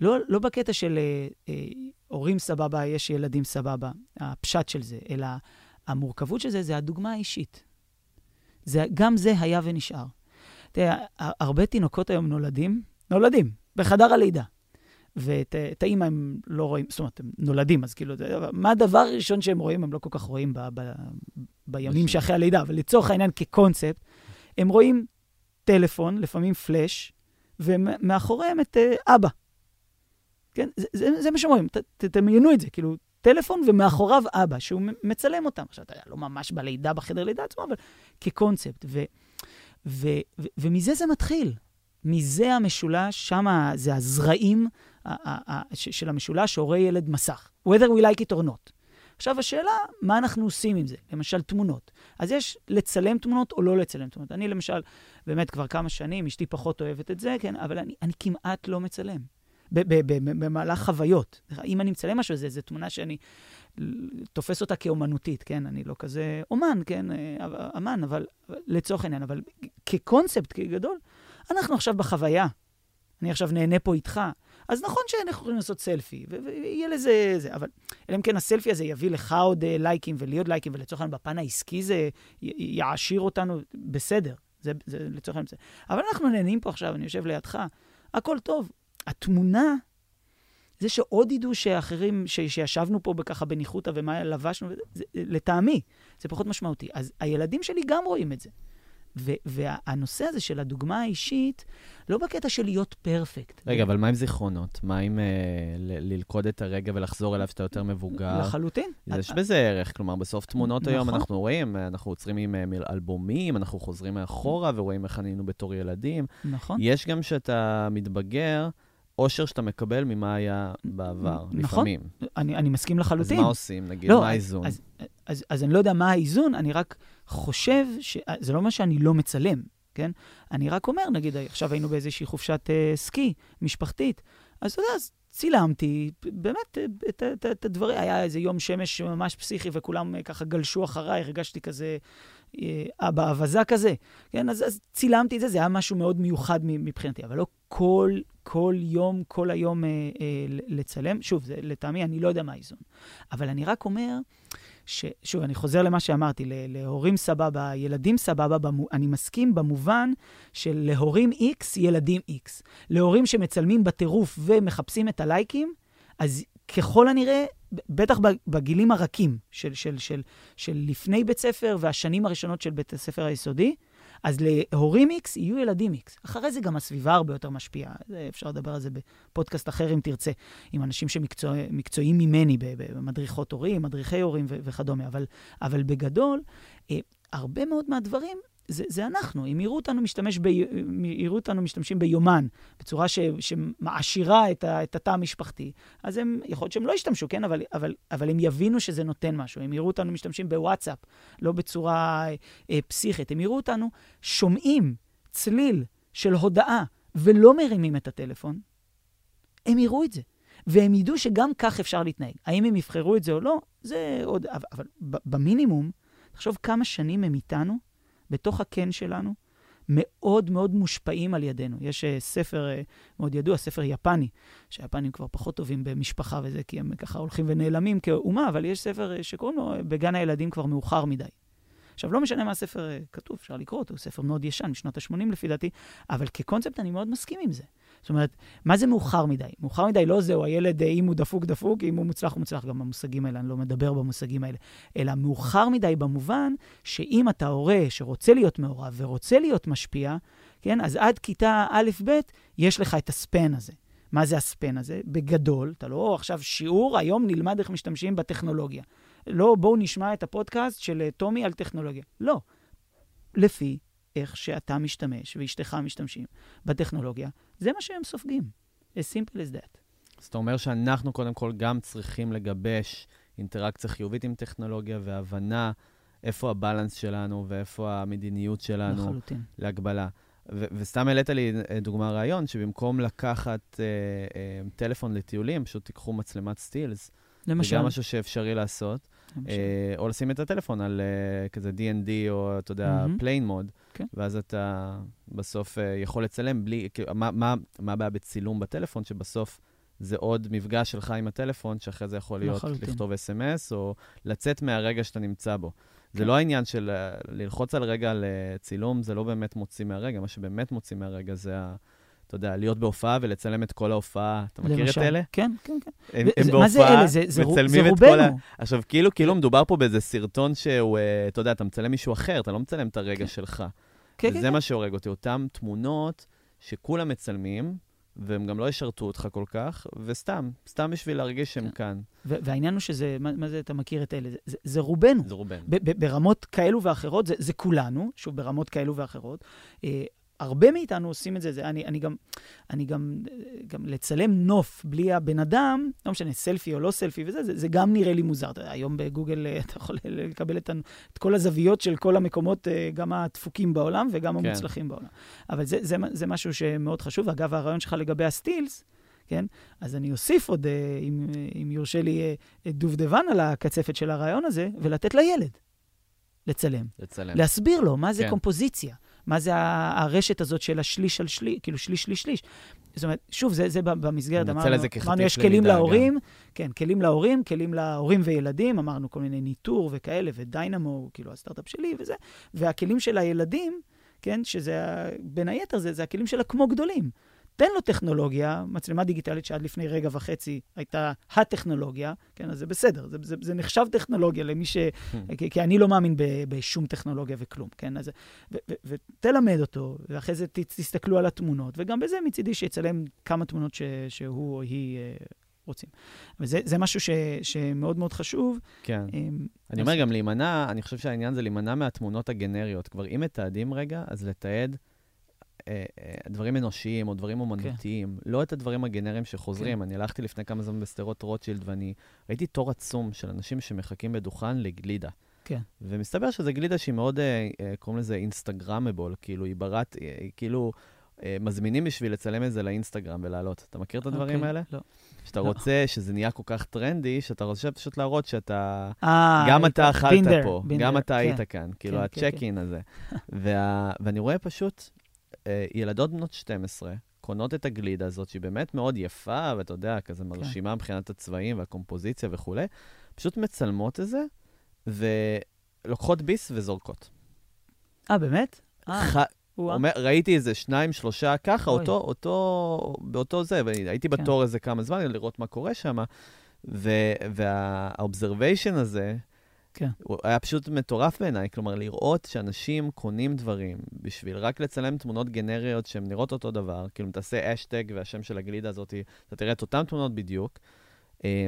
לא, לא בקטע של אה, אה, הורים סבבה, יש ילדים סבבה, הפשט של זה, אלא המורכבות של זה, זה הדוגמה האישית. זה, גם זה היה ונשאר. תראה, הרבה תינוקות היום נולדים, נולדים, בחדר הלידה. ואת האימא הם לא רואים, זאת אומרת, הם נולדים, אז כאילו, מה הדבר הראשון שהם רואים? הם לא כל כך רואים ב, ב, בימים שאחרי הלידה, אבל לצורך העניין, כקונספט, הם רואים טלפון, לפעמים פלאש, ומאחוריהם את uh, אבא. כן? זה, זה, זה מה שהם רואים, תדמיינו את זה, כאילו, טלפון ומאחוריו אבא, שהוא מצלם אותם. עכשיו, אתה יודע, לא ממש בלידה, בחדר לידה עצמו, אבל כקונספט. ו, ו, ו, ומזה זה מתחיל. מזה המשולש, שם זה הזרעים של המשולש שהורה ילד מסך. whether we like it or not. עכשיו, השאלה, מה אנחנו עושים עם זה? למשל, תמונות. אז יש לצלם תמונות או לא לצלם תמונות. אני למשל, באמת כבר כמה שנים, אשתי פחות אוהבת את זה, כן, אבל אני, אני כמעט לא מצלם. במהלך חוויות. אם אני מצלם משהו, זו תמונה שאני תופס אותה כאומנותית, כן? אני לא כזה אומן, כן? אה, אמן, אבל לצורך העניין, אבל כקונספט, כגדול, אנחנו עכשיו בחוויה. אני עכשיו נהנה פה איתך. אז נכון שאנחנו יכולים לעשות סלפי, ויהיה לזה... זה, אבל אלא אם כן הסלפי הזה יביא לך עוד uh, לייקים ולי עוד לייקים, ולצורך העניין בפן העסקי זה יעשיר אותנו, בסדר. זה, זה לצורך העניין. אבל אנחנו נהנים פה עכשיו, אני יושב לידך, הכל טוב. התמונה, זה שעוד ידעו שאחרים, ש, שישבנו פה ככה בניחותא ומה לבשנו, זה, לטעמי, זה פחות משמעותי. אז הילדים שלי גם רואים את זה. ו- והנושא הזה של הדוגמה האישית, לא בקטע של להיות פרפקט. רגע, אבל מה עם זיכרונות? מה עם אה, ל- ללכוד את הרגע ולחזור אליו שאתה יותר מבוגר? לחלוטין. יש בזה ערך, כלומר, בסוף תמונות נכון. היום אנחנו רואים, אנחנו עוצרים עם אה, אלבומים, אנחנו חוזרים מאחורה ורואים איך היינו בתור ילדים. נכון. יש גם שאתה מתבגר, אושר שאתה מקבל ממה היה בעבר, נכון. לפעמים. אני, אני מסכים לחלוטין. אז מה עושים? נגיד, לא, מה האיזון? אז, אז, אז אני לא יודע מה האיזון, אני רק חושב, ש... זה לא אומר שאני לא מצלם, כן? אני רק אומר, נגיד, עכשיו היינו באיזושהי חופשת uh, סקי משפחתית, אז אתה יודע, אז צילמתי, באמת, את, את, את הדברים, היה איזה יום שמש ממש פסיכי, וכולם uh, ככה גלשו אחריי, הרגשתי כזה, אה, באבזה כזה, כן? אז, אז צילמתי את זה, זה היה משהו מאוד מיוחד מבחינתי, אבל לא כל, כל יום, כל היום אה, אה, לצלם. שוב, לטעמי, אני לא יודע מה האיזון. אבל אני רק אומר, ששוב, אני חוזר למה שאמרתי, להורים סבבה, ילדים סבבה, במו, אני מסכים במובן של להורים X, ילדים X. להורים שמצלמים בטירוף ומחפשים את הלייקים, אז ככל הנראה, בטח בגילים הרכים של, של, של, של לפני בית ספר והשנים הראשונות של בית הספר היסודי, אז להורים X יהיו ילדים X. אחרי זה גם הסביבה הרבה יותר משפיעה. אפשר לדבר על זה בפודקאסט אחר אם תרצה, עם אנשים שמקצועיים שמקצוע, ממני, במדריכות הורים, מדריכי הורים וכדומה. אבל, אבל בגדול, אה, הרבה מאוד מהדברים זה, זה אנחנו. אם יראו אותנו, משתמש ב, יראו אותנו משתמשים ביומן בצורה ש, שמעשירה את, ה, את התא המשפחתי, אז הם, יכול להיות שהם לא ישתמשו, כן? אבל, אבל, אבל הם יבינו שזה נותן משהו. הם יראו אותנו משתמשים בוואטסאפ, לא בצורה אה, פסיכית. הם יראו אותנו שומעים צליל של הודעה ולא מרימים את הטלפון, הם יראו את זה. והם ידעו שגם כך אפשר להתנהג. האם הם יבחרו את זה או לא, זה עוד... אבל, אבל במינימום, תחשוב כמה שנים הם איתנו, בתוך הקן שלנו, מאוד מאוד מושפעים על ידינו. יש uh, ספר uh, מאוד ידוע, ספר יפני, שהיפנים כבר פחות טובים במשפחה וזה, כי הם ככה הולכים ונעלמים כאומה, אבל יש ספר uh, שקוראים לו בגן הילדים כבר מאוחר מדי. עכשיו, לא משנה מה הספר uh, כתוב, אפשר לקרוא אותו, הוא ספר מאוד ישן, משנות ה-80 לפי דעתי, אבל כקונספט אני מאוד מסכים עם זה. זאת אומרת, מה זה מאוחר מדי? מאוחר מדי לא זהו, הילד, אה, אם הוא דפוק, דפוק, אם הוא מוצלח, הוא מוצלח. גם במושגים האלה, אני לא מדבר במושגים האלה. אלא מאוחר מדי במובן שאם אתה הורה שרוצה להיות מעורב ורוצה להיות משפיע, כן, אז עד כיתה א'-ב' יש לך את הספן הזה. מה זה הספן הזה? בגדול, אתה לא עכשיו שיעור, היום נלמד איך משתמשים בטכנולוגיה. לא, בואו נשמע את הפודקאסט של אה, טומי על טכנולוגיה. לא. לפי איך שאתה משתמש ואשתך משתמשים בטכנולוגיה, זה מה שהם סופגים. as simple as that. אז אתה אומר שאנחנו קודם כל גם צריכים לגבש אינטראקציה חיובית עם טכנולוגיה והבנה איפה ה balance שלנו ואיפה המדיניות שלנו לחלוטין. להגבלה. ו- וסתם העלית לי דוגמה רעיון, שבמקום לקחת אה, אה, טלפון לטיולים, פשוט תיקחו מצלמת סטילס. למשל. זה גם משהו שאפשרי לעשות. אה, או לשים את הטלפון על אה, כזה DND, או אתה יודע. plane mode, כן. ואז אתה בסוף אה, יכול לצלם בלי, מה- הבעיה בצילום בטלפון, שבסוף זה עוד מפגש שלך עם הטלפון, שאחרי זה יכול להיות לחלוטין. לכתוב אס.אם.אס, או לצאת מהרגע שאתה נמצא בו. זה כן. לא העניין של ללחוץ על רגע לצילום, זה לא באמת מוציא מהרגע, מה שבאמת מוציא מהרגע זה ה... אתה יודע, להיות בהופעה ולצלם את כל ההופעה. אתה מכיר למשל. את אלה? כן, כן, כן. הם, הם בהופעה, מה זה אלה? זה, זה, רו- זה מצלמים את כל ה... רובנו. עכשיו, כאילו, כאילו מדובר פה באיזה סרטון שהוא, אה, אתה יודע, אתה מצלם מישהו אחר, אתה לא מצלם את הרגע כן. שלך. כן, וזה כן, מה שהורג אותי, אותן תמונות שכולם מצלמים, והם גם לא ישרתו אותך כל כך, וסתם, סתם בשביל להרגיש שהם כן. כאן. והעניין הוא שזה, מה, מה זה, אתה מכיר את אלה? זה, זה, זה רובנו. זה רובנו. ברמות כאלו ואחרות, זה, זה כולנו, שוב, ברמות כאלו ואחרות. אה, הרבה מאיתנו עושים את זה, זה אני, אני גם, אני גם, גם לצלם נוף בלי הבן אדם, לא משנה, סלפי או לא סלפי וזה, זה, זה גם נראה לי מוזר. אתה היום בגוגל אה, אתה יכול לקבל את, את כל הזוויות של כל המקומות, אה, גם הדפוקים בעולם וגם כן. המוצלחים בעולם. אבל זה, זה, זה משהו שמאוד חשוב. אגב, הרעיון שלך לגבי הסטילס, כן? אז אני אוסיף עוד, אה, אם, אם יורשה לי, דובדבן על הקצפת של הרעיון הזה, ולתת לילד לצלם. לצלם. להסביר לו מה זה כן. קומפוזיציה, מה זה הרשת הזאת של השליש על שליש, כאילו שליש, שליש, שליש. זאת אומרת, שוב, זה, זה במסגרת, אמרנו, אמרנו, יש כלים למידה גם. להורים, כן, כלים להורים, כלים להורים וילדים, אמרנו כל מיני ניטור וכאלה, ודיינמו, כאילו הסטארט-אפ שלי וזה, והכלים של הילדים, כן, שזה, בין היתר, זה, זה הכלים של הכמו גדולים. תן לו טכנולוגיה, מצלמה דיגיטלית שעד לפני רגע וחצי הייתה הטכנולוגיה, כן, אז זה בסדר, זה, זה, זה נחשב טכנולוגיה למי ש... כי, כי אני לא מאמין ב, בשום טכנולוגיה וכלום, כן? אז, ותלמד אותו, ואחרי זה ת, תסתכלו על התמונות, וגם בזה מצידי שיצלם כמה תמונות ש, שהוא או היא אה, רוצים. וזה זה משהו ש, שמאוד מאוד חשוב. כן. אה, אני אומר גם להימנע, אני חושב שהעניין זה להימנע מהתמונות הגנריות. כבר אם מתעדים רגע, אז לתעד דברים אנושיים או דברים אומנותיים, לא את הדברים הגנריים שחוזרים. אני הלכתי לפני כמה זמן בשדרות רוטשילד, ואני ראיתי תור עצום של אנשים שמחכים בדוכן לגלידה. כן. ומסתבר שזו גלידה שהיא מאוד, אה, אה, קוראים לזה אינסטגרמבול, כאילו היא ברת, היא היא כאילו... אה, מזמינים בשביל לצלם את זה לאינסטגרם ולעלות. אתה מכיר את הדברים אוקיי, האלה? לא. שאתה לא. רוצה שזה נהיה כל כך טרנדי, שאתה רוצה פשוט להראות שאתה... אה, גם אתה אכלת פה, been גם אתה כן. היית כאן, כאילו כן, כן, הצ'ק אין הזה. וה- ואני רואה פשוט אה, ילדות בנות 12, קונות את הגלידה הזאת, שהיא באמת מאוד יפה, ואתה יודע, כזה כן. מרשימה מבחינת הצבעים והקומפוזיציה וכולי, פשוט מצלמות את זה, ולוקחות ביס וזורקות. אה, באמת? אה, ח-. אומר, ראיתי איזה שניים, שלושה, ככה, אוי. אותו, אותו, באותו זה, והייתי כן. בתור איזה כמה זמן לראות מה קורה שם, וה-observation הזה, כן. הוא היה פשוט מטורף בעיניי, כלומר, לראות שאנשים קונים דברים בשביל רק לצלם תמונות גנריות שהן נראות אותו דבר, כאילו, אם תעשה אשטג והשם של הגלידה הזאת, אתה תראה את אותן תמונות בדיוק. אה,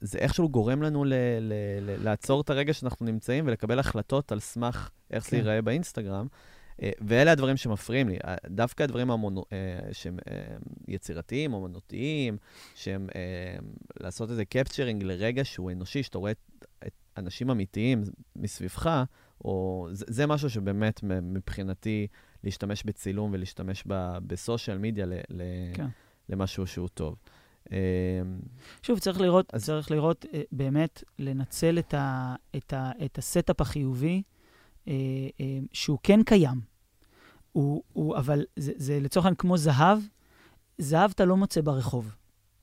זה איכשהו גורם לנו ל- ל- ל- לעצור את הרגע שאנחנו נמצאים ולקבל החלטות על סמך איך זה כן. ייראה באינסטגרם. אה, ואלה הדברים שמפריעים לי. אה, דווקא הדברים המונו, אה, שהם יצירתיים, אומנותיים, שהם לעשות איזה capturing לרגע שהוא אנושי, שאתה רואה אנשים אמיתיים מסביבך, או זה, זה משהו שבאמת מבחינתי, להשתמש בצילום ולהשתמש ב- בסושיאל מדיה ל, ל, כן. למשהו שהוא טוב. אה, שוב, צריך לראות, אז- צריך לראות, אה, באמת, לנצל את, ה, את, ה, את ה stuff החיובי, אה, אה, שהוא כן קיים. הוא, הוא, אבל זה, זה לצורך העניין כמו זהב, זהב אתה לא מוצא ברחוב.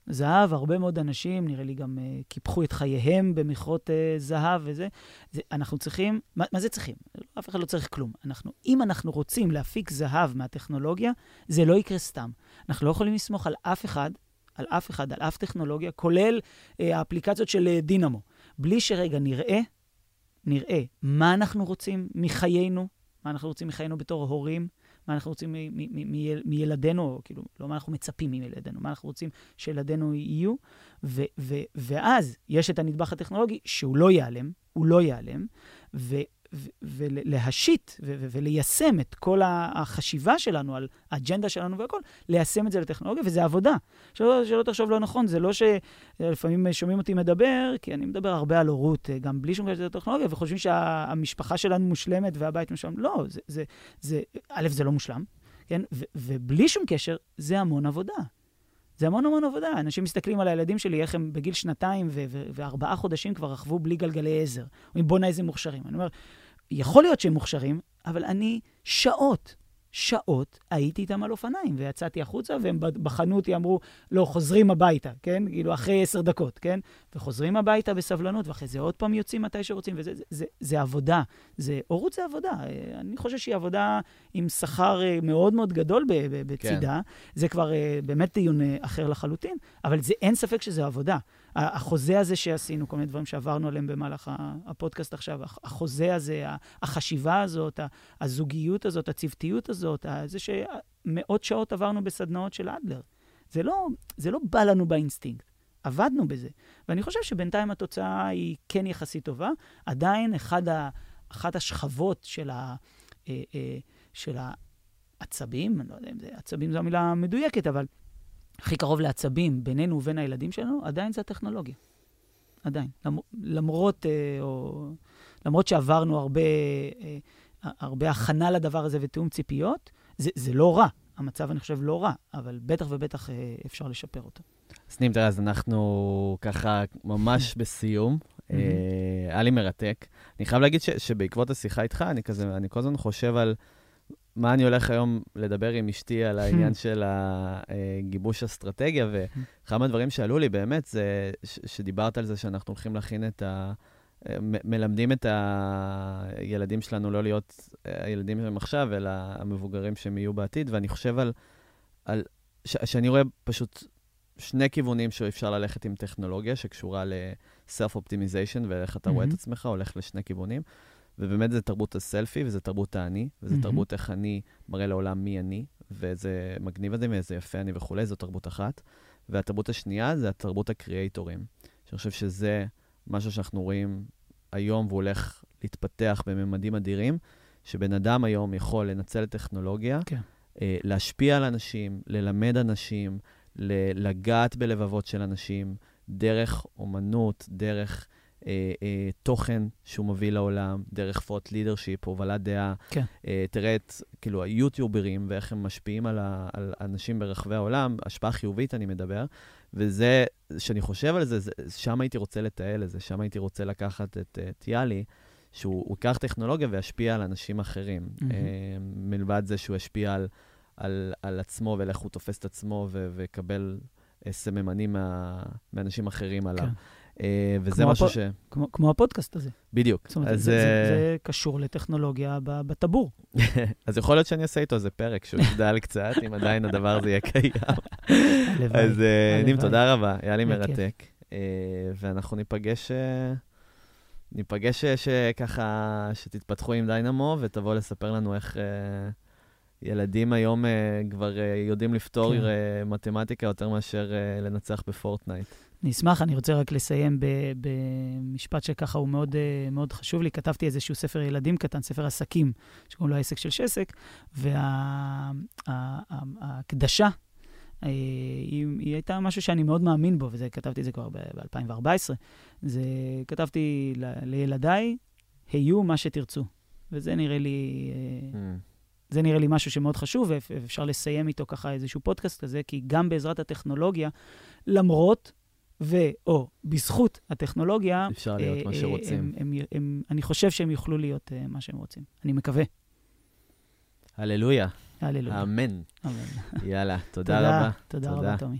זהב, הרבה מאוד אנשים, נראה לי גם אה, קיפחו את חייהם במכרות אה, זהב וזה. זה, אנחנו צריכים, מה, מה זה צריכים? אף אחד לא צריך כלום. אנחנו, אם אנחנו רוצים להפיק זהב מהטכנולוגיה, זה לא יקרה סתם. אנחנו לא יכולים לסמוך על אף אחד, על אף אחד, על אף טכנולוגיה, כולל אה, האפליקציות של אה, דינמו. בלי שרגע נראה, נראה מה אנחנו רוצים מחיינו, מה אנחנו רוצים מחיינו בתור הורים, מה אנחנו רוצים מילדינו, כאילו, לא מה אנחנו מצפים מילדינו, מה אנחנו רוצים שילדינו יהיו, ו- ו- ואז יש את הנדבך הטכנולוגי שהוא לא ייעלם, הוא לא ייעלם, ולהשית וליישם את כל החשיבה שלנו על האג'נדה שלנו והכל, ליישם את זה לטכנולוגיה, וזה עבודה. שלא, שלא תחשוב לא נכון, זה לא שלפעמים שומעים אותי מדבר, כי אני מדבר הרבה על הורות, אה, גם בלי שום קשר לטכנולוגיה, וחושבים שהמשפחה שלנו מושלמת והבית מושלם. לא, זה, זה, זה, א', זה לא מושלם, כן? ו- ובלי שום קשר, זה המון עבודה. זה המון המון עבודה. אנשים מסתכלים על הילדים שלי, איך הם בגיל שנתיים וארבעה חודשים כבר רכבו בלי גלגלי עזר. אומרים, בואנה איזה מוכשרים. אני אומר, יכול להיות שהם מוכשרים, אבל אני שעות, שעות הייתי איתם על אופניים, ויצאתי החוצה, והם בחנו אותי, אמרו, לא, חוזרים הביתה, כן? כאילו, אחרי עשר דקות, כן? וחוזרים הביתה בסבלנות, ואחרי זה עוד פעם יוצאים מתי שרוצים, וזה זה, זה, זה עבודה. זה, הורות זה עבודה. אה, אני חושב שהיא עבודה עם שכר אה, מאוד מאוד גדול בצידה. כן. זה כבר אה, באמת דיון אחר לחלוטין, אבל זה, אין ספק שזה עבודה. החוזה הזה שעשינו, כל מיני דברים שעברנו עליהם במהלך הפודקאסט עכשיו, החוזה הזה, החשיבה הזאת, הזוגיות הזאת, הצוותיות הזאת, זה שמאות שעות עברנו בסדנאות של אדלר. זה לא, זה לא בא לנו באינסטינקט, עבדנו בזה. ואני חושב שבינתיים התוצאה היא כן יחסית טובה. עדיין אחד ה, אחת השכבות של, ה, אה, אה, של העצבים, אני לא יודע אם זה עצבים זו המילה המדויקת, אבל הכי קרוב לעצבים בינינו ובין הילדים שלנו, עדיין זה הטכנולוגיה. עדיין. למרות, אה, או, למרות שעברנו הרבה, אה, הרבה הכנה לדבר הזה ותיאום ציפיות, זה, זה לא רע. המצב, אני חושב, לא רע, אבל בטח ובטח אה, אפשר לשפר אותו. אז נים, תראה, אז אנחנו ככה ממש בסיום. היה לי מרתק. אני חייב להגיד שבעקבות השיחה איתך, אני כזה, אני כל הזמן חושב על... מה אני הולך היום לדבר עם אשתי על העניין של הגיבוש אסטרטגיה, ואחד מהדברים שעלו לי באמת זה שדיברת על זה שאנחנו הולכים להכין את ה... מלמדים את הילדים שלנו לא להיות הילדים שהם עכשיו, אלא המבוגרים שהם יהיו בעתיד, ואני חושב על... על ש, שאני רואה פשוט שני כיוונים שאפשר ללכת עם טכנולוגיה, שקשורה ל-self-optimization, ואיך אתה רואה את עצמך, הולך לשני כיוונים. ובאמת זה תרבות הסלפי, וזה תרבות האני, וזה mm-hmm. תרבות איך אני מראה לעולם מי אני, ואיזה מגניב הזה, ואיזה יפה אני וכולי, זו תרבות אחת. והתרבות השנייה זה התרבות הקריאייטורים, שאני חושב שזה משהו שאנחנו רואים היום, והוא הולך להתפתח בממדים אדירים, שבן אדם היום יכול לנצל טכנולוגיה, כן. אה, להשפיע על אנשים, ללמד אנשים, לגעת בלבבות של אנשים, דרך אומנות, דרך אה, אה, תוכן שהוא מביא לעולם, דרך פרוט לידרשיפ, הובלת דעה. כן. אה, תראה את, כאילו, היוטיוברים ואיך הם משפיעים על, ה, על אנשים ברחבי העולם, השפעה חיובית אני מדבר, וזה, כשאני חושב על זה, זה, שם הייתי רוצה לתעל את זה, שם הייתי רוצה לקחת את, את יאלי. שהוא ייקח טכנולוגיה וישפיע על אנשים אחרים. Mm-hmm. מלבד זה שהוא ישפיע על, על, על עצמו ואיך הוא תופס את עצמו ויקבל סממנים מה, מאנשים אחרים עליו. כן. אה, וזה משהו ש... כמו, כמו הפודקאסט הזה. בדיוק. זאת אומרת, אז, זה, זה, אה, זה קשור לטכנולוגיה בטבור. אז יכול להיות שאני אעשה איתו איזה פרק שהוא יגדל קצת, אם עדיין הדבר הזה יהיה קיים. אז אה, נים, תודה רבה, היה לי מרתק. ואנחנו ניפגש... ניפגש שככה, שתתפתחו עם דיינמו ותבואו לספר לנו איך ילדים היום כבר יודעים לפתור כן. מתמטיקה יותר מאשר לנצח בפורטנייט. אני אשמח, אני רוצה רק לסיים במשפט שככה הוא מאוד, אה, מאוד חשוב לי. כתבתי איזשהו ספר ילדים קטן, ספר עסקים, שקוראים לו העסק של שסק, וההקדשה, וה, היא, היא הייתה משהו שאני מאוד מאמין בו, וכתבתי את זה כבר ב-2014. זה, כתבתי ל, לילדיי, היו מה שתרצו. וזה נראה לי... Mm. זה נראה לי משהו שמאוד חשוב, ואפשר לסיים איתו ככה איזשהו פודקאסט כזה, כי גם בעזרת הטכנולוגיה, למרות ו/או בזכות הטכנולוגיה, אפשר להיות אה, מה שרוצים. הם, הם, הם, הם, אני חושב שהם יוכלו להיות אה, מה שהם רוצים. אני מקווה. הללויה. הללויה. אמן. אמן. יאללה, תודה, תודה רבה. תודה, תודה רבה, תומי.